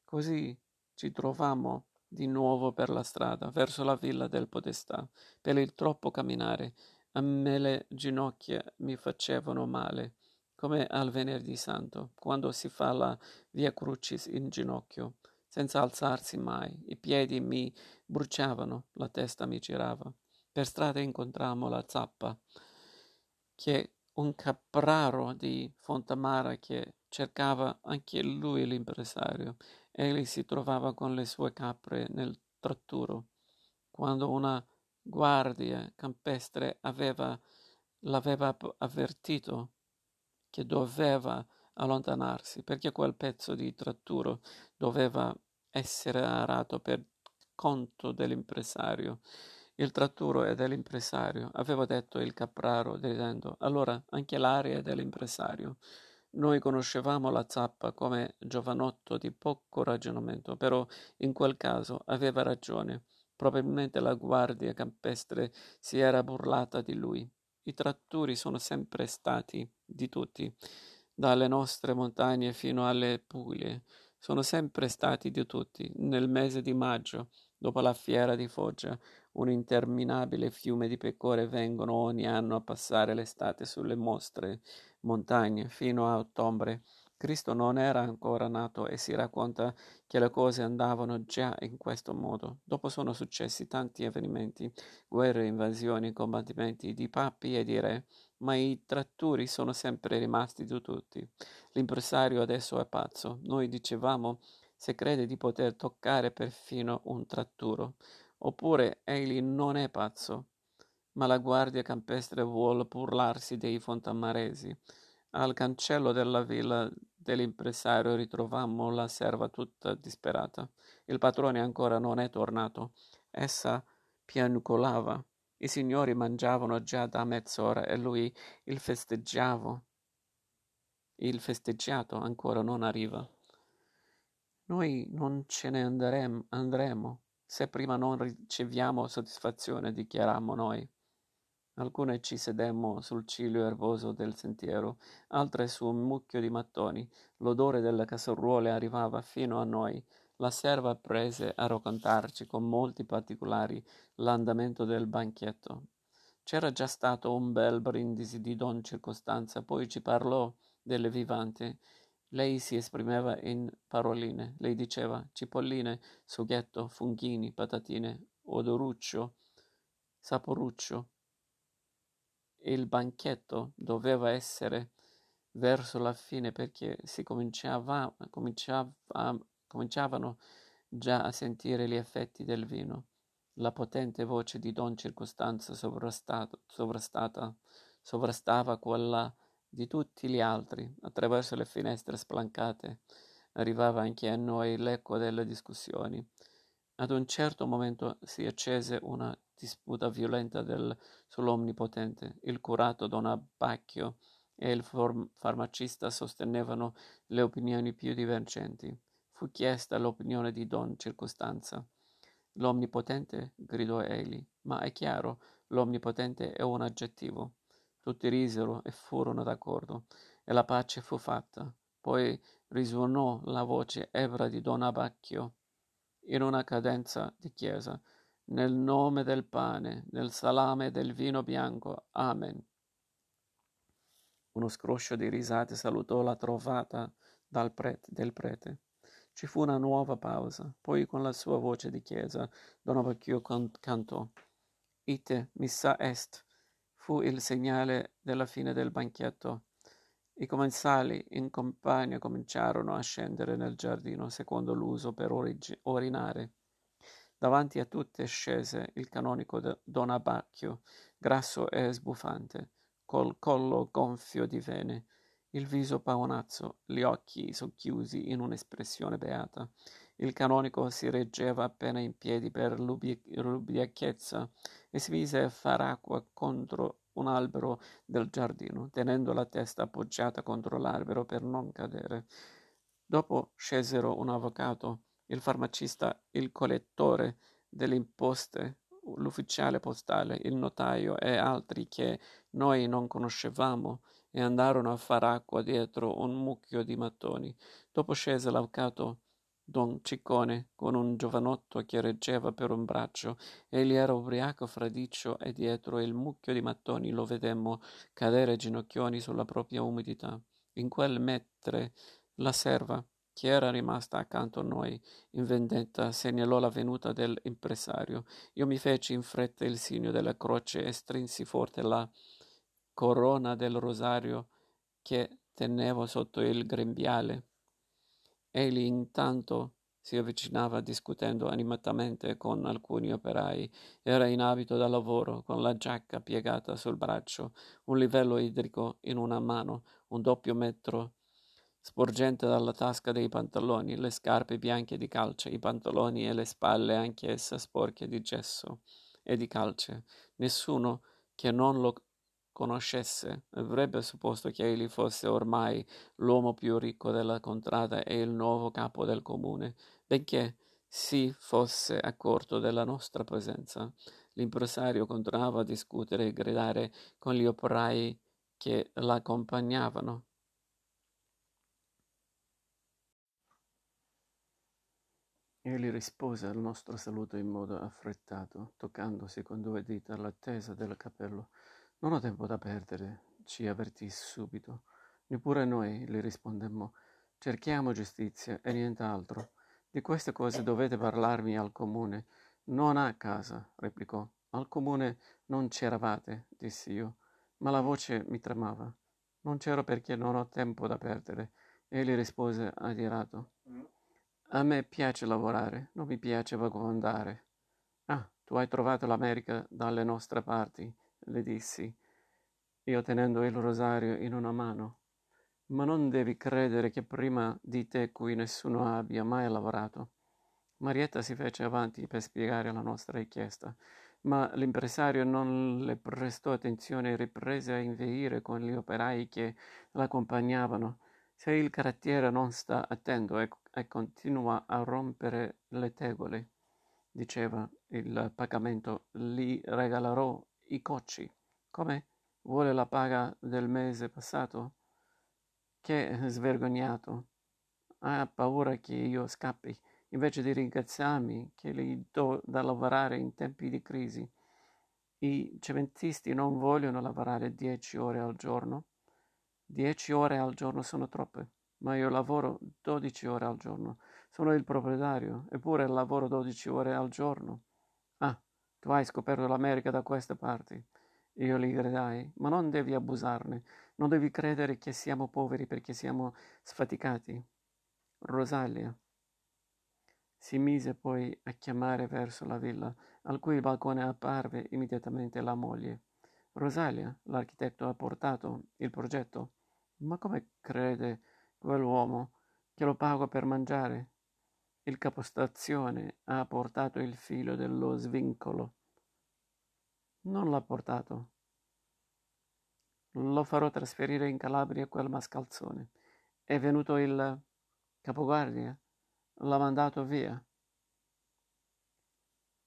Così ci trovammo di nuovo per la strada, verso la villa del podestà. Per il troppo camminare, a me le ginocchia mi facevano male, come al venerdì santo, quando si fa la via crucis in ginocchio, senza alzarsi mai. I piedi mi bruciavano, la testa mi girava. Per strada incontrammo la zappa, che un capraro di Fontamara che cercava anche lui l'impresario. Egli si trovava con le sue capre nel tratturo, quando una guardia campestre aveva, l'aveva avvertito che doveva allontanarsi, perché quel pezzo di tratturo doveva essere arato per conto dell'impresario. Il tratturo è dell'impresario, aveva detto il capraro ridendo. Allora anche l'aria è dell'impresario. Noi conoscevamo la zappa come giovanotto di poco ragionamento, però in quel caso aveva ragione. Probabilmente la guardia campestre si era burlata di lui. I tratturi sono sempre stati di tutti, dalle nostre montagne fino alle Puglie. Sono sempre stati di tutti. Nel mese di maggio, dopo la fiera di Foggia, un interminabile fiume di pecore vengono ogni anno a passare l'estate sulle mostre montagne fino a ottobre Cristo non era ancora nato e si racconta che le cose andavano già in questo modo. Dopo sono successi tanti avvenimenti, guerre, invasioni, combattimenti di papi e di re, ma i trattori sono sempre rimasti di tutti. L'impresario adesso è pazzo. Noi dicevamo se crede di poter toccare perfino un tratturo. Oppure egli non è pazzo, ma la guardia campestre vuole burlarsi dei fontamaresi. Al cancello della villa dell'impresario ritrovammo la serva tutta disperata. Il padrone ancora non è tornato. Essa piagnucolava. I signori mangiavano già da mezz'ora e lui, il festeggiavo, il festeggiato ancora non arriva. Noi non ce ne andremo, andremo se prima non riceviamo soddisfazione, dichiarammo noi. Alcune ci sedemmo sul ciglio erboso del sentiero, altre su un mucchio di mattoni. L'odore delle casseruole arrivava fino a noi. La serva prese a raccontarci con molti particolari l'andamento del banchetto. C'era già stato un bel brindisi di don Circostanza, poi ci parlò delle vivanti. Lei si esprimeva in paroline. Lei diceva cipolline, sughetto, funghini, patatine, odoruccio, saporuccio, il banchetto doveva essere verso la fine perché si cominciava, cominciava, cominciavano già a sentire gli effetti del vino. La potente voce di Don Circostanza sovrastata, sovrastava quella di tutti gli altri. Attraverso le finestre spalancate arrivava anche a noi l'eco delle discussioni. Ad un certo momento si accese una disputa violenta del, sull'Onnipotente. Il curato Don Abbacchio e il form- farmacista sostenevano le opinioni più divergenti. Fu chiesta l'opinione di Don Circostanza. L'Omnipotente, gridò egli, ma è chiaro, l'Omnipotente è un aggettivo. Tutti risero e furono d'accordo, e la pace fu fatta. Poi risuonò la voce ebra di Don Abbacchio in una cadenza di chiesa. Nel nome del pane, del salame e del vino bianco. Amen. Uno scroscio di risate salutò la trovata dal prete, del prete. Ci fu una nuova pausa. Poi con la sua voce di chiesa Don Abbacchio cantò. Ite missa est. Fu il segnale della fine del banchetto. I commensali in compagnia cominciarono a scendere nel giardino secondo l'uso per origi- orinare. Davanti a tutti scese il canonico Don Abbacchio, grasso e sbuffante, col collo gonfio di vene, il viso paonazzo, gli occhi socchiusi in un'espressione beata. Il canonico si reggeva appena in piedi per l'ubriachezza e si mise a far acqua contro un albero del giardino, tenendo la testa appoggiata contro l'albero per non cadere. Dopo scesero un avvocato, il farmacista, il collettore delle imposte, l'ufficiale postale, il notaio e altri che noi non conoscevamo e andarono a far acqua dietro un mucchio di mattoni. Dopo scese l'avvocato Don Ciccone con un giovanotto che reggeva per un braccio. Egli era ubriaco fradicio e dietro il mucchio di mattoni lo vedemmo cadere ginocchioni sulla propria umidità. In quel mentre la serva, che era rimasta accanto a noi, in vendetta, segnalò la venuta dell'impresario. Io mi feci in fretta il segno della croce e strinsi forte la corona del rosario che tenevo sotto il grembiale. Egli intanto si avvicinava discutendo animatamente con alcuni operai. Era in abito da lavoro, con la giacca piegata sul braccio, un livello idrico in una mano, un doppio metro sporgente dalla tasca dei pantaloni, le scarpe bianche di calce, i pantaloni e le spalle anch'essa sporche di gesso e di calce. Nessuno che non lo conoscesse, avrebbe supposto che egli fosse ormai l'uomo più ricco della contrada e il nuovo capo del comune, benché si fosse accorto della nostra presenza. L'impresario continuava a discutere e gridare con gli operai che l'accompagnavano. Egli rispose al nostro saluto in modo affrettato, toccandosi con due dita la tesa del cappello. Non ho tempo da perdere, ci avvertì subito. Neppure noi, le rispondemmo. Cerchiamo giustizia e nient'altro. Di queste cose dovete parlarmi al comune, non a casa, replicò. Al comune non c'eravate, dissi io, ma la voce mi tremava. Non c'ero perché non ho tempo da perdere. Egli rispose adirato. A me piace lavorare, non mi piace vagabondare. Ah, tu hai trovato l'America dalle nostre parti, le dissi, io tenendo il rosario in una mano. Ma non devi credere che prima di te qui nessuno abbia mai lavorato. Marietta si fece avanti per spiegare la nostra richiesta, ma l'impresario non le prestò attenzione e riprese a inveire con gli operai che l'accompagnavano. Se il carattere non sta attento e, e continua a rompere le tegole, diceva il pagamento, gli regalerò i cocci. Come? Vuole la paga del mese passato? Che svergognato. Ha paura che io scappi, invece di ringraziarmi che gli do da lavorare in tempi di crisi. I cementisti non vogliono lavorare dieci ore al giorno. Dieci ore al giorno sono troppe, ma io lavoro dodici ore al giorno. Sono il proprietario, eppure lavoro dodici ore al giorno. Tu hai scoperto l'America da queste parti. Io gli gridai, ma non devi abusarne, non devi credere che siamo poveri perché siamo sfaticati. Rosalia. Si mise poi a chiamare verso la villa, al cui balcone apparve immediatamente la moglie. Rosalia, l'architetto ha portato il progetto. Ma come crede quell'uomo che lo pago per mangiare? Il capostazione ha portato il filo dello svincolo. Non l'ha portato. Lo farò trasferire in Calabria quel mascalzone. È venuto il capoguardia? L'ha mandato via.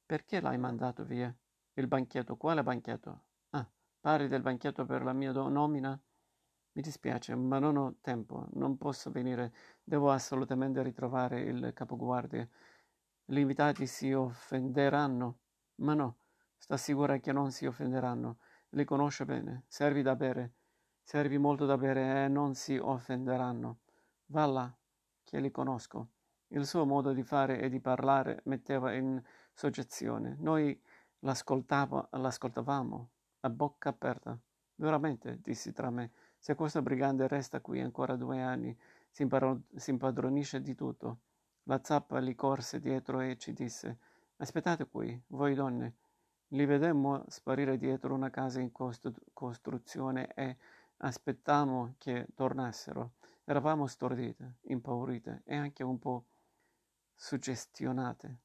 Perché l'hai mandato via? Il banchetto. Quale banchetto? Ah, parli del banchetto per la mia nomina? Mi dispiace, ma non ho tempo, non posso venire. Devo assolutamente ritrovare il capoguardia. Gli invitati si offenderanno. Ma no, Sta sicura che non si offenderanno. Li conosce bene. Servi da bere. Servi molto da bere e non si offenderanno. Va là, che li conosco. Il suo modo di fare e di parlare metteva in soggezione. Noi l'ascoltavamo a bocca aperta. Veramente, dissi tra me, se questo brigante resta qui ancora due anni, si, imparo- si impadronisce di tutto. La zappa gli corse dietro e ci disse: Aspettate qui, voi donne. Li vedemmo sparire dietro una casa in costru- costruzione e aspettammo che tornassero. Eravamo stordite, impaurite e anche un po' suggestionate.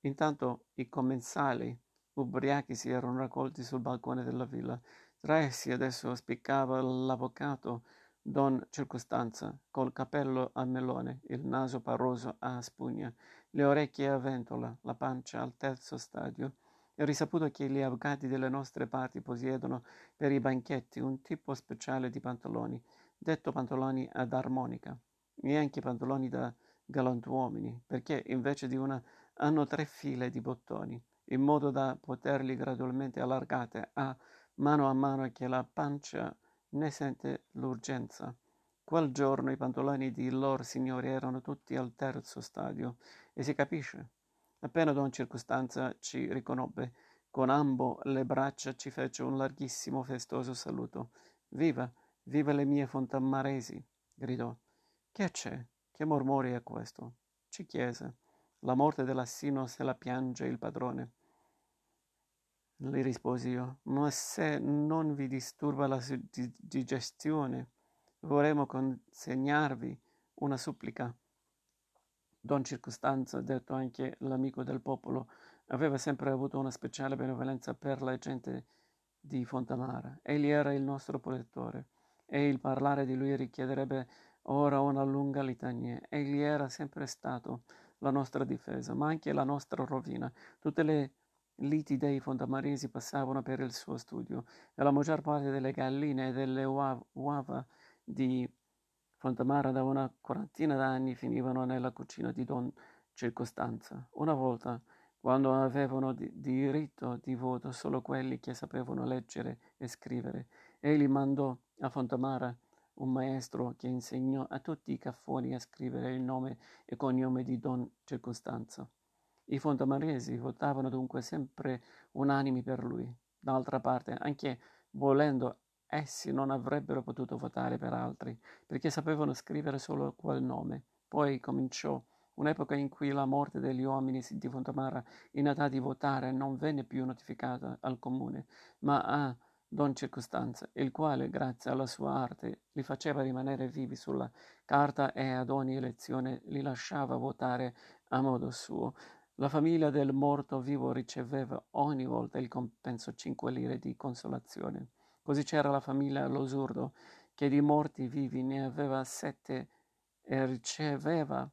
Intanto i commensali ubriachi si erano raccolti sul balcone della villa. Tra essi adesso spiccava l'avvocato Don Circostanza, col cappello a melone, il naso paroso a spugna, le orecchie a ventola, la pancia al terzo stadio. È risaputo che gli avvocati delle nostre parti possiedono per i banchetti un tipo speciale di pantaloni, detto pantaloni ad armonica, e anche pantaloni da galantuomini, perché invece di una hanno tre file di bottoni, in modo da poterli gradualmente allargate a mano a mano che la pancia ne sente l'urgenza. Quel giorno i pantaloni di lor signori erano tutti al terzo stadio, e si capisce. Appena don Circostanza ci riconobbe, con ambo le braccia ci fece un larghissimo festoso saluto. Viva, viva le mie fontammaresi! gridò. Che c'è? Che mormori è questo? Ci chiese. La morte dell'assino se la piange il padrone. Le risposi io, ma se non vi disturba la digestione, vorremmo consegnarvi una supplica. Don Circostanzo, detto anche l'amico del popolo, aveva sempre avuto una speciale benevolenza per la gente di Fontamara. Egli era il nostro protettore e il parlare di lui richiederebbe ora una lunga litania. Egli era sempre stato la nostra difesa, ma anche la nostra rovina. Tutte le liti dei fondamaresi passavano per il suo studio e la maggior parte delle galline e delle uova di Fontamara da una quarantina d'anni finivano nella cucina di Don Circostanza. Una volta, quando avevano di- diritto di voto solo quelli che sapevano leggere e scrivere, egli mandò a Fontamara un maestro che insegnò a tutti i caffoni a scrivere il nome e cognome di Don Circostanza. I fontamaresi votavano dunque sempre unanimi per lui. D'altra parte, anche volendo, essi non avrebbero potuto votare per altri, perché sapevano scrivere solo quel nome. Poi cominciò un'epoca in cui la morte degli uomini di Fontamara in età di votare non venne più notificata al comune, ma a Don Circostanza, il quale, grazie alla sua arte, li faceva rimanere vivi sulla carta e ad ogni elezione li lasciava votare a modo suo. La famiglia del morto vivo riceveva ogni volta il compenso cinque lire di consolazione. Così c'era la famiglia Losurdo, che di morti vivi ne aveva sette e riceveva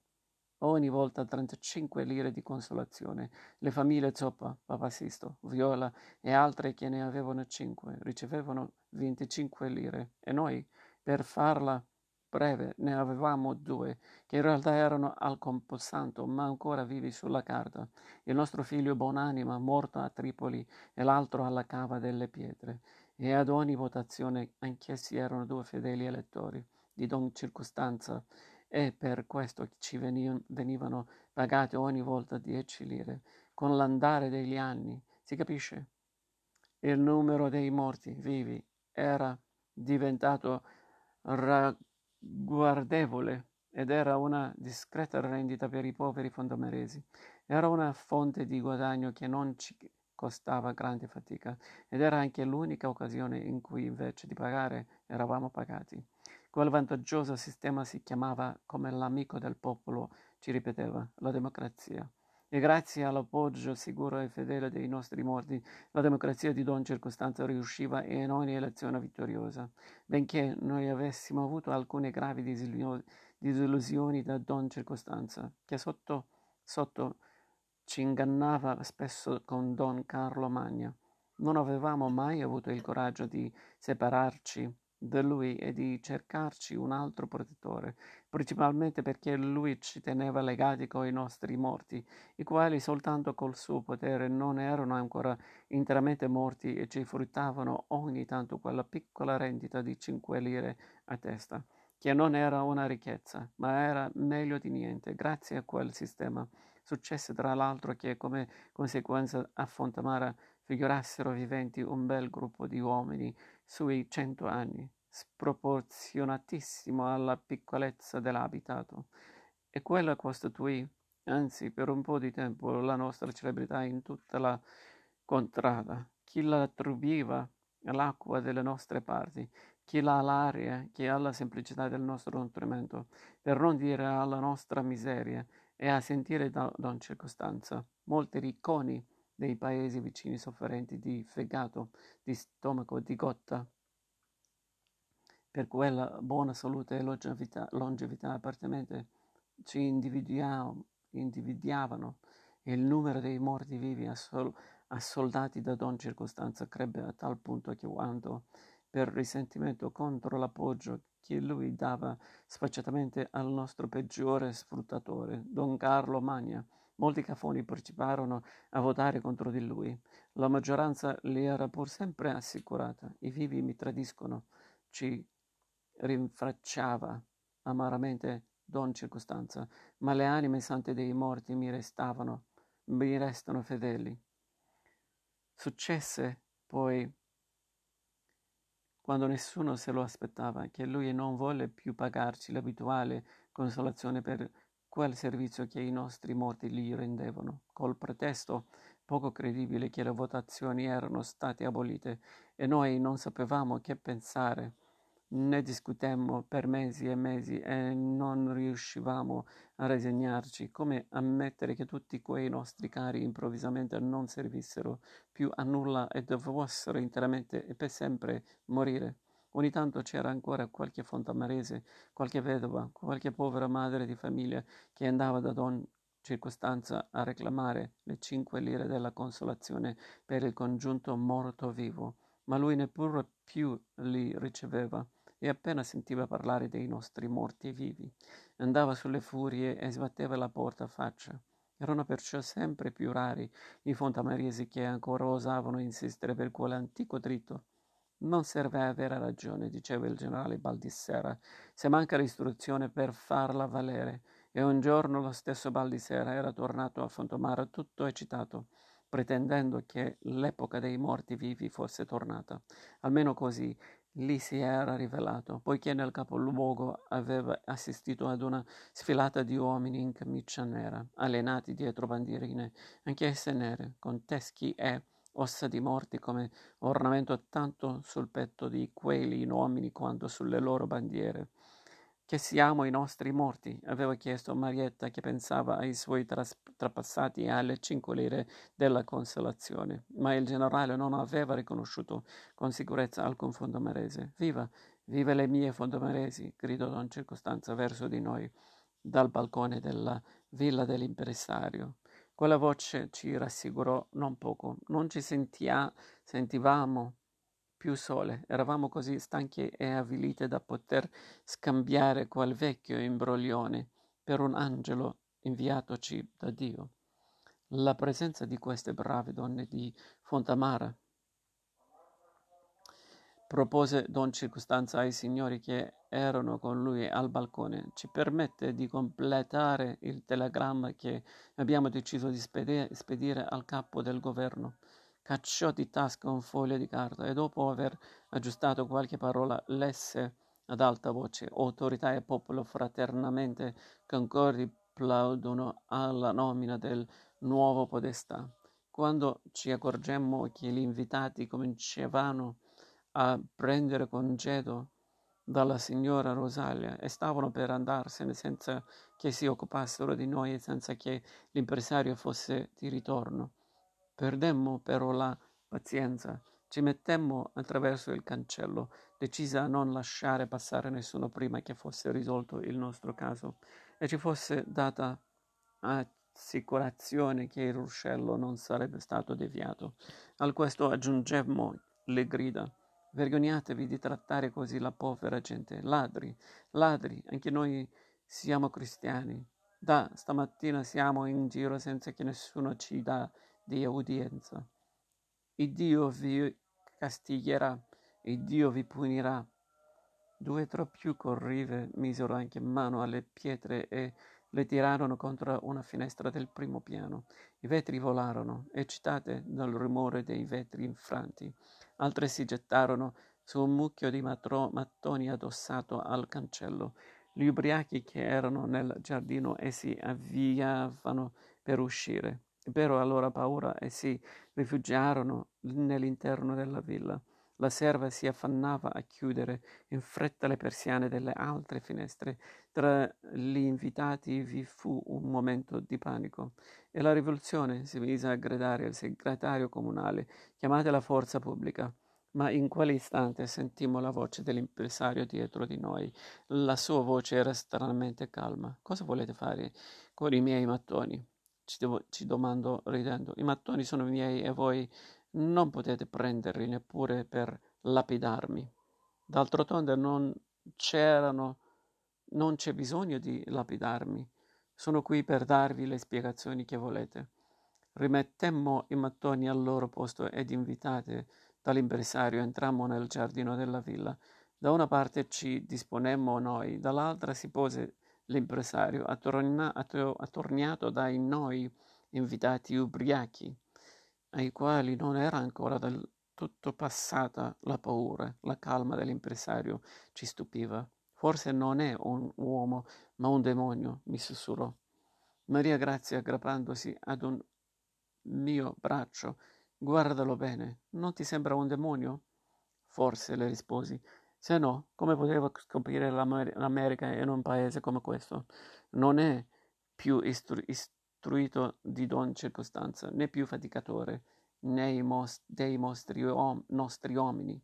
ogni volta 35 lire di consolazione. Le famiglie Zoppa, Papasisto, Viola e altre che ne avevano cinque ricevevano 25 lire e noi, per farla breve ne avevamo due, che in realtà erano al Camposanto, ma ancora vivi sulla carta. Il nostro figlio Bonanima, morto a Tripoli, e l'altro alla Cava delle Pietre. E ad ogni votazione anch'essi erano due fedeli elettori di Don Circostanza, e per questo ci venivano pagate ogni volta dieci lire. Con l'andare degli anni, si capisce? Il numero dei morti vivi era diventato ragguardevole guardevole ed era una discreta rendita per i poveri fondameresi. Era una fonte di guadagno che non ci costava grande fatica ed era anche l'unica occasione in cui invece di pagare eravamo pagati. Quel vantaggioso sistema si chiamava, come l'amico del popolo ci ripeteva, la democrazia. E grazie all'appoggio sicuro e fedele dei nostri morti, la democrazia di Don Circostanza riusciva in ogni elezione vittoriosa. Benché noi avessimo avuto alcune gravi disillusioni da Don Circostanza, che sotto, sotto ci ingannava spesso con Don Carlo Magna, non avevamo mai avuto il coraggio di separarci da lui e di cercarci un altro protettore, principalmente perché lui ci teneva legati coi nostri morti, i quali soltanto col suo potere non erano ancora interamente morti e ci fruttavano ogni tanto quella piccola rendita di cinque lire a testa, che non era una ricchezza, ma era meglio di niente. Grazie a quel sistema successe tra l'altro che come conseguenza a Fontamara figurassero viventi un bel gruppo di uomini sui cento anni, sproporzionatissimo alla piccolezza dell'abitato, e quella costituì, anzi per un po' di tempo, la nostra celebrità in tutta la contrada. Chi la attribuiva all'acqua delle nostre parti, chi la all'aria, chi alla semplicità del nostro nutrimento, per non dire alla nostra miseria, e a sentire da don circostanza. Molti ricconi dei paesi vicini sofferenti di fegato, di stomaco, di gotta, per quella buona salute e longevità, longevità appartenente ci individuavano il numero dei morti vivi assol- assoldati da don circostanza crebbe a tal punto che quando per risentimento contro l'appoggio che lui dava sfacciatamente al nostro peggiore sfruttatore, don Carlo Magna, Molti cafoni parteciparono a votare contro di lui. La maggioranza le era pur sempre assicurata. I vivi mi tradiscono, ci rinfacciava amaramente Don Circostanza, ma le anime sante dei morti mi restavano, mi restano fedeli. Successe poi, quando nessuno se lo aspettava, che lui non volle più pagarci l'abituale consolazione per quel servizio che i nostri morti gli rendevano, col pretesto poco credibile che le votazioni erano state abolite e noi non sapevamo che pensare. Ne discutemmo per mesi e mesi e non riuscivamo a resignarci, come ammettere che tutti quei nostri cari improvvisamente non servissero più a nulla e dovessero interamente e per sempre morire. Ogni tanto c'era ancora qualche fontamarese, qualche vedova, qualche povera madre di famiglia che andava da don circostanza a reclamare le cinque lire della consolazione per il congiunto morto vivo, ma lui neppure più li riceveva e appena sentiva parlare dei nostri morti vivi, andava sulle furie e sbatteva la porta a faccia. Erano perciò sempre più rari i fontamaresi che ancora osavano insistere per quell'antico dritto Non serve avere ragione, diceva il generale Baldissera, se manca l'istruzione per farla valere. E un giorno lo stesso Baldissera era tornato a Fontomara tutto eccitato, pretendendo che l'epoca dei morti vivi fosse tornata. Almeno così Lì si era rivelato, poiché nel capoluogo aveva assistito ad una sfilata di uomini in camicia nera, allenati dietro bandierine, anch'esse nere, con teschi e ossa di morti come ornamento tanto sul petto di quegli uomini quanto sulle loro bandiere. Che siamo i nostri morti? aveva chiesto Marietta che pensava ai suoi tras- trapassati e alle cinque lire della consolazione, ma il generale non aveva riconosciuto con sicurezza alcun fondomarese. Viva, viva le mie fondomaresi! gridò don Circostanza verso di noi dal balcone della villa dell'impresario. Quella voce ci rassicurò non poco. Non ci sentia, sentivamo più sole. Eravamo così stanchi e avviliti da poter scambiare quel vecchio imbroglione per un angelo inviatoci da Dio. La presenza di queste brave donne di Fontamara propose don Circostanza ai signori che erano con lui al balcone, ci permette di completare il telegramma che abbiamo deciso di spedire, spedire al capo del governo cacciò di tasca un foglio di carta e dopo aver aggiustato qualche parola lesse ad alta voce autorità e popolo fraternamente concordi plaudono alla nomina del nuovo podestà. Quando ci accorgemmo che gli invitati cominciavano a prendere congedo dalla signora Rosalia e stavano per andarsene senza che si occupassero di noi e senza che l'impresario fosse di ritorno. Perdemmo però la pazienza, ci mettemmo attraverso il cancello, decisa a non lasciare passare nessuno prima che fosse risolto il nostro caso e ci fosse data assicurazione che il ruscello non sarebbe stato deviato. Al questo aggiungemmo le grida. Vergognatevi di trattare così la povera gente. Ladri, ladri, anche noi siamo cristiani. Da stamattina siamo in giro senza che nessuno ci dà di udienza. Il Dio vi castigherà, il Dio vi punirà. Due tra più corrive misero anche mano alle pietre e le tirarono contro una finestra del primo piano. I vetri volarono, eccitate dal rumore dei vetri infranti. Altre si gettarono su un mucchio di matro- mattoni addossato al cancello. Gli ubriachi che erano nel giardino e si avviavano per uscire. Ebbero allora paura e si rifugiarono nell'interno della villa. La serva si affannava a chiudere in fretta le persiane delle altre finestre. Tra gli invitati vi fu un momento di panico e la rivoluzione si mise a gridare al segretario comunale chiamate la forza pubblica. Ma in quell'istante sentimmo la voce dell'impresario dietro di noi. La sua voce era stranamente calma. Cosa volete fare con i miei mattoni? Ci, devo, ci domando ridendo. I mattoni sono miei e voi non potete prenderli neppure per lapidarmi. D'altro tonde non c'erano, non c'è bisogno di lapidarmi. Sono qui per darvi le spiegazioni che volete. Rimettemmo i mattoni al loro posto ed invitate dall'impresario entrammo nel giardino della villa. Da una parte ci disponemmo noi, dall'altra si pose l'impresario, attorna, attorniato dai noi invitati ubriachi, ai quali non era ancora del tutto passata la paura, la calma dell'impresario ci stupiva. Forse non è un uomo, ma un demonio, mi sussurrò. Maria Grazia, aggrappandosi ad un mio braccio, guardalo bene, non ti sembra un demonio? Forse, le risposi, se no, come potevo scoprire l'Amer- l'America in un paese come questo? Non è più istru- istruito di don circostanza, né più faticatore né most- dei om- nostri uomini.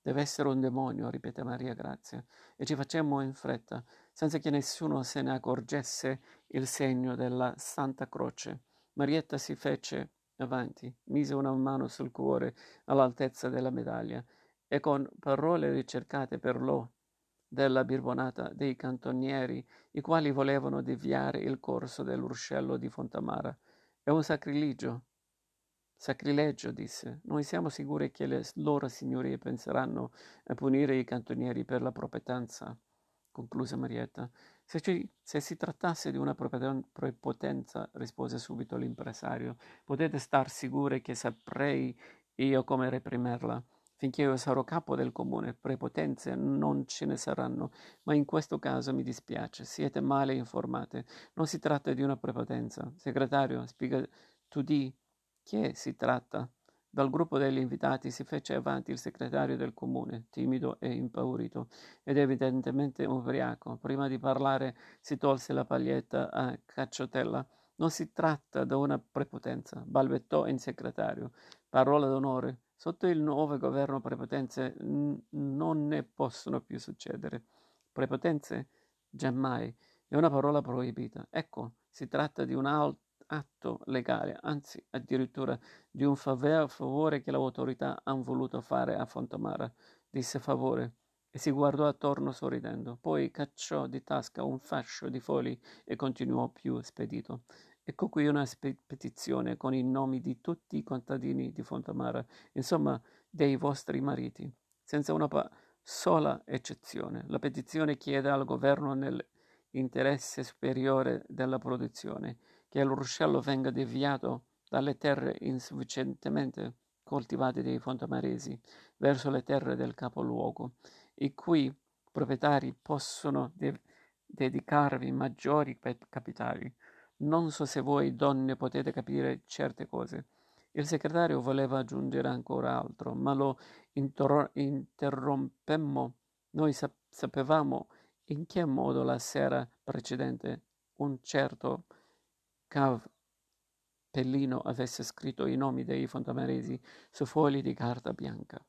Deve essere un demonio, ripete Maria Grazia, e ci facemmo in fretta, senza che nessuno se ne accorgesse il segno della Santa Croce. Marietta si fece avanti, mise una mano sul cuore all'altezza della medaglia e con parole ricercate per lo della birbonata dei cantonieri, i quali volevano deviare il corso dell'uscello di Fontamara. È un sacrilegio. Sacrilegio, disse. Noi siamo sicuri che le loro signorie penseranno a punire i cantonieri per la propetenza, concluse Marietta. Se, ci, se si trattasse di una prepotenza, rispose subito l'impresario, potete star sicuri che saprei io come reprimerla. Finché io sarò capo del comune, prepotenze non ce ne saranno, ma in questo caso mi dispiace, siete male informate. Non si tratta di una prepotenza. Segretario, spiega tu di che si tratta? Dal gruppo degli invitati si fece avanti il segretario del comune, timido e impaurito, ed evidentemente ubriaco. Prima di parlare si tolse la paglietta a cacciotella. Non si tratta di una prepotenza, balbettò il segretario. Parola d'onore. Sotto il nuovo governo prepotenze n- non ne possono più succedere. Prepotenze? Giammai. È una parola proibita. Ecco, si tratta di un atto legale, anzi addirittura di un favore che le autorità hanno voluto fare a Fontamara. Disse favore e si guardò attorno sorridendo. Poi cacciò di tasca un fascio di fogli e continuò più spedito. Ecco qui una petizione con i nomi di tutti i contadini di Fontamara, insomma dei vostri mariti, senza una pa- sola eccezione. La petizione chiede al governo nell'interesse superiore della produzione che il ruscello venga deviato dalle terre insufficientemente coltivate dei fontamaresi verso le terre del capoluogo, i cui proprietari possono de- dedicarvi maggiori capitali. Non so se voi donne potete capire certe cose. Il segretario voleva aggiungere ancora altro, ma lo inter- interrompemmo. Noi sap- sapevamo in che modo la sera precedente un certo Cav Pellino avesse scritto i nomi dei fontamaresi su fogli di carta bianca.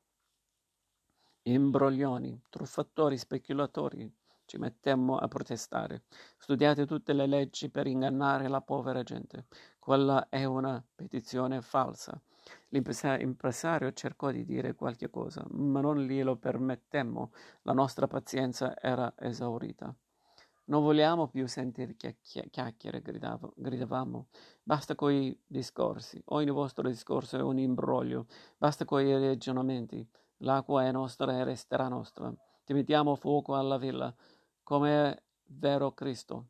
Imbroglioni, truffatori, speculatori, ci mettemmo a protestare. Studiate tutte le leggi per ingannare la povera gente. Quella è una petizione falsa. L'impresario cercò di dire qualche cosa, ma non glielo permettemmo. La nostra pazienza era esaurita. Non vogliamo più sentire chiacchiere, gridavo, gridavamo. Basta coi discorsi. Ogni vostro discorso è un imbroglio. Basta coi ragionamenti. L'acqua è nostra e resterà nostra. Ti mettiamo fuoco alla villa, come vero Cristo.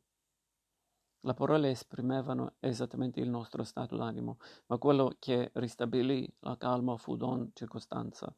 Le parole esprimevano esattamente il nostro stato d'animo, ma quello che ristabilì la calma fu don circostanza.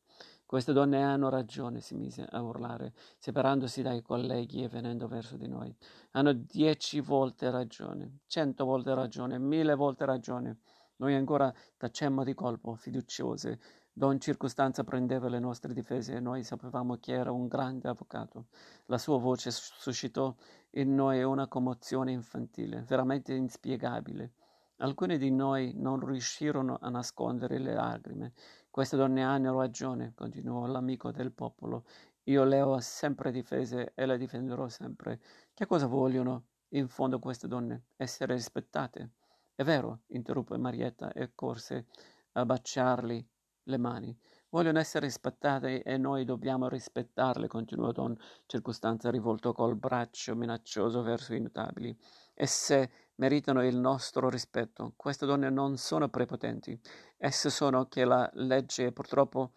Queste donne hanno ragione, si mise a urlare, separandosi dai colleghi e venendo verso di noi. Hanno dieci volte ragione, cento volte ragione, mille volte ragione. Noi ancora tacemmo di colpo, fiduciose. Don Circostanza prendeva le nostre difese e noi sapevamo che era un grande avvocato. La sua voce suscitò in noi una commozione infantile, veramente inspiegabile. Alcuni di noi non riuscirono a nascondere le lacrime. Queste donne hanno ragione, continuò l'amico del popolo. Io le ho sempre difese e le difenderò sempre. Che cosa vogliono, in fondo, queste donne? Essere rispettate. È vero, interruppe Marietta e corse a baciargli le mani. Vogliono essere rispettate e noi dobbiamo rispettarle, continuò Don Circostanza rivolto col braccio minaccioso verso i notabili. Esse meritano il nostro rispetto. Queste donne non sono prepotenti. Esse sono che la legge è purtroppo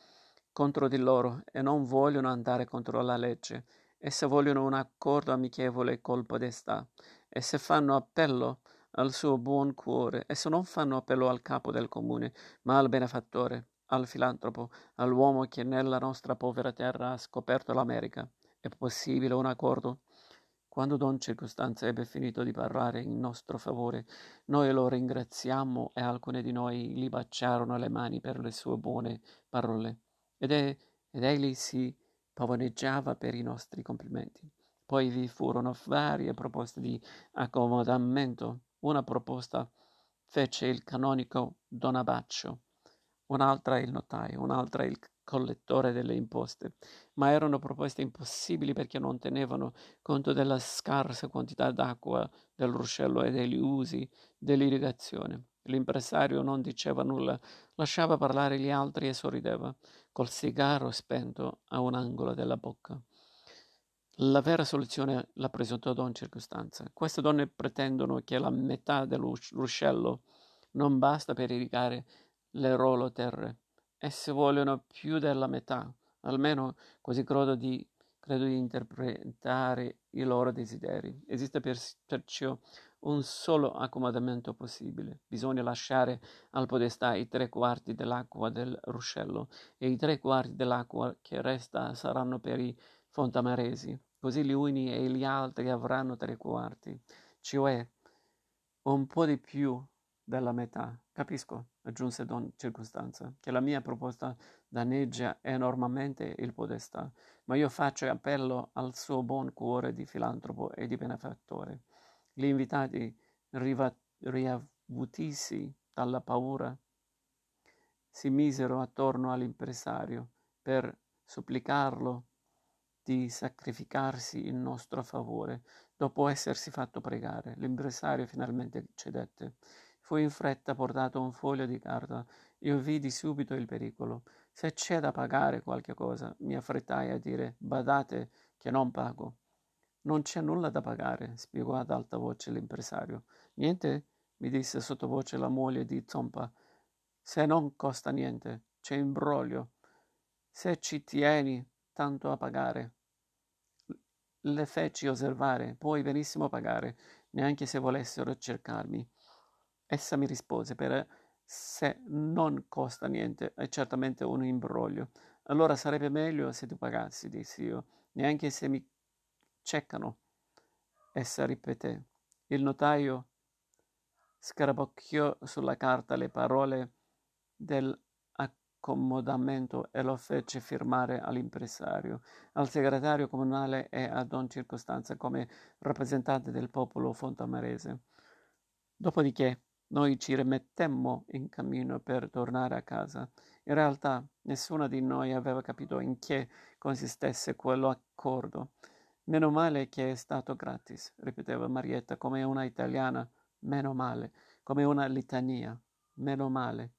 contro di loro e non vogliono andare contro la legge. Esse vogliono un accordo amichevole col podestà. Esse fanno appello al suo buon cuore. Esse non fanno appello al capo del comune, ma al benefattore, al filantropo, all'uomo che nella nostra povera terra ha scoperto l'America. È possibile un accordo? Quando Don Circostanza ebbe finito di parlare in nostro favore, noi lo ringraziammo e alcune di noi gli baciarono le mani per le sue buone parole. Ed, è, ed egli si pavoneggiava per i nostri complimenti. Poi vi furono varie proposte di accomodamento. Una proposta fece il canonico Don Abaccio, un'altra il notaio, un'altra il collettore delle imposte, ma erano proposte impossibili perché non tenevano conto della scarsa quantità d'acqua del ruscello e degli usi dell'irrigazione. L'impresario non diceva nulla, lasciava parlare gli altri e sorrideva, col sigaro spento a un angolo della bocca. La vera soluzione la presentò Don Circostanza. Queste donne pretendono che la metà del ruscello non basta per irrigare le loro terre. Esse vogliono più della metà, almeno così credo di, credo di interpretare i loro desideri. Esiste perciò un solo accomodamento possibile. Bisogna lasciare al podestà i tre quarti dell'acqua del ruscello e i tre quarti dell'acqua che resta saranno per i fontamaresi. Così gli uni e gli altri avranno tre quarti, cioè un po' di più della metà. Capisco, aggiunse Don Circostanza, che la mia proposta danneggia enormemente il podestà, ma io faccio appello al suo buon cuore di filantropo e di benefattore. Gli invitati, riva- riavutisi dalla paura, si misero attorno all'impresario per supplicarlo di sacrificarsi in nostro favore. Dopo essersi fatto pregare, l'impresario finalmente cedette. Fu in fretta portato un foglio di carta. Io vidi subito il pericolo. Se c'è da pagare qualche cosa, mi affrettai a dire badate che non pago. Non c'è nulla da pagare, spiegò ad alta voce l'impresario. Niente? mi disse sottovoce la moglie di Zompa. Se non costa niente, c'è imbroglio. Se ci tieni tanto a pagare. Le feci osservare, puoi benissimo pagare, neanche se volessero cercarmi. Essa mi rispose, per se non costa niente, è certamente un imbroglio. Allora sarebbe meglio se tu pagassi, dissi io, neanche se mi Ceccano. Essa ripeté. Il notaio scarabocchiò sulla carta le parole dell'accomodamento e lo fece firmare all'impresario, al segretario comunale e a Don Circostanza come rappresentante del popolo fontamarese. Dopodiché noi ci rimettemmo in cammino per tornare a casa. In realtà nessuno di noi aveva capito in che consistesse quello accordo. Meno male che è stato gratis, ripeteva Marietta come una italiana, meno male, come una litania, meno male.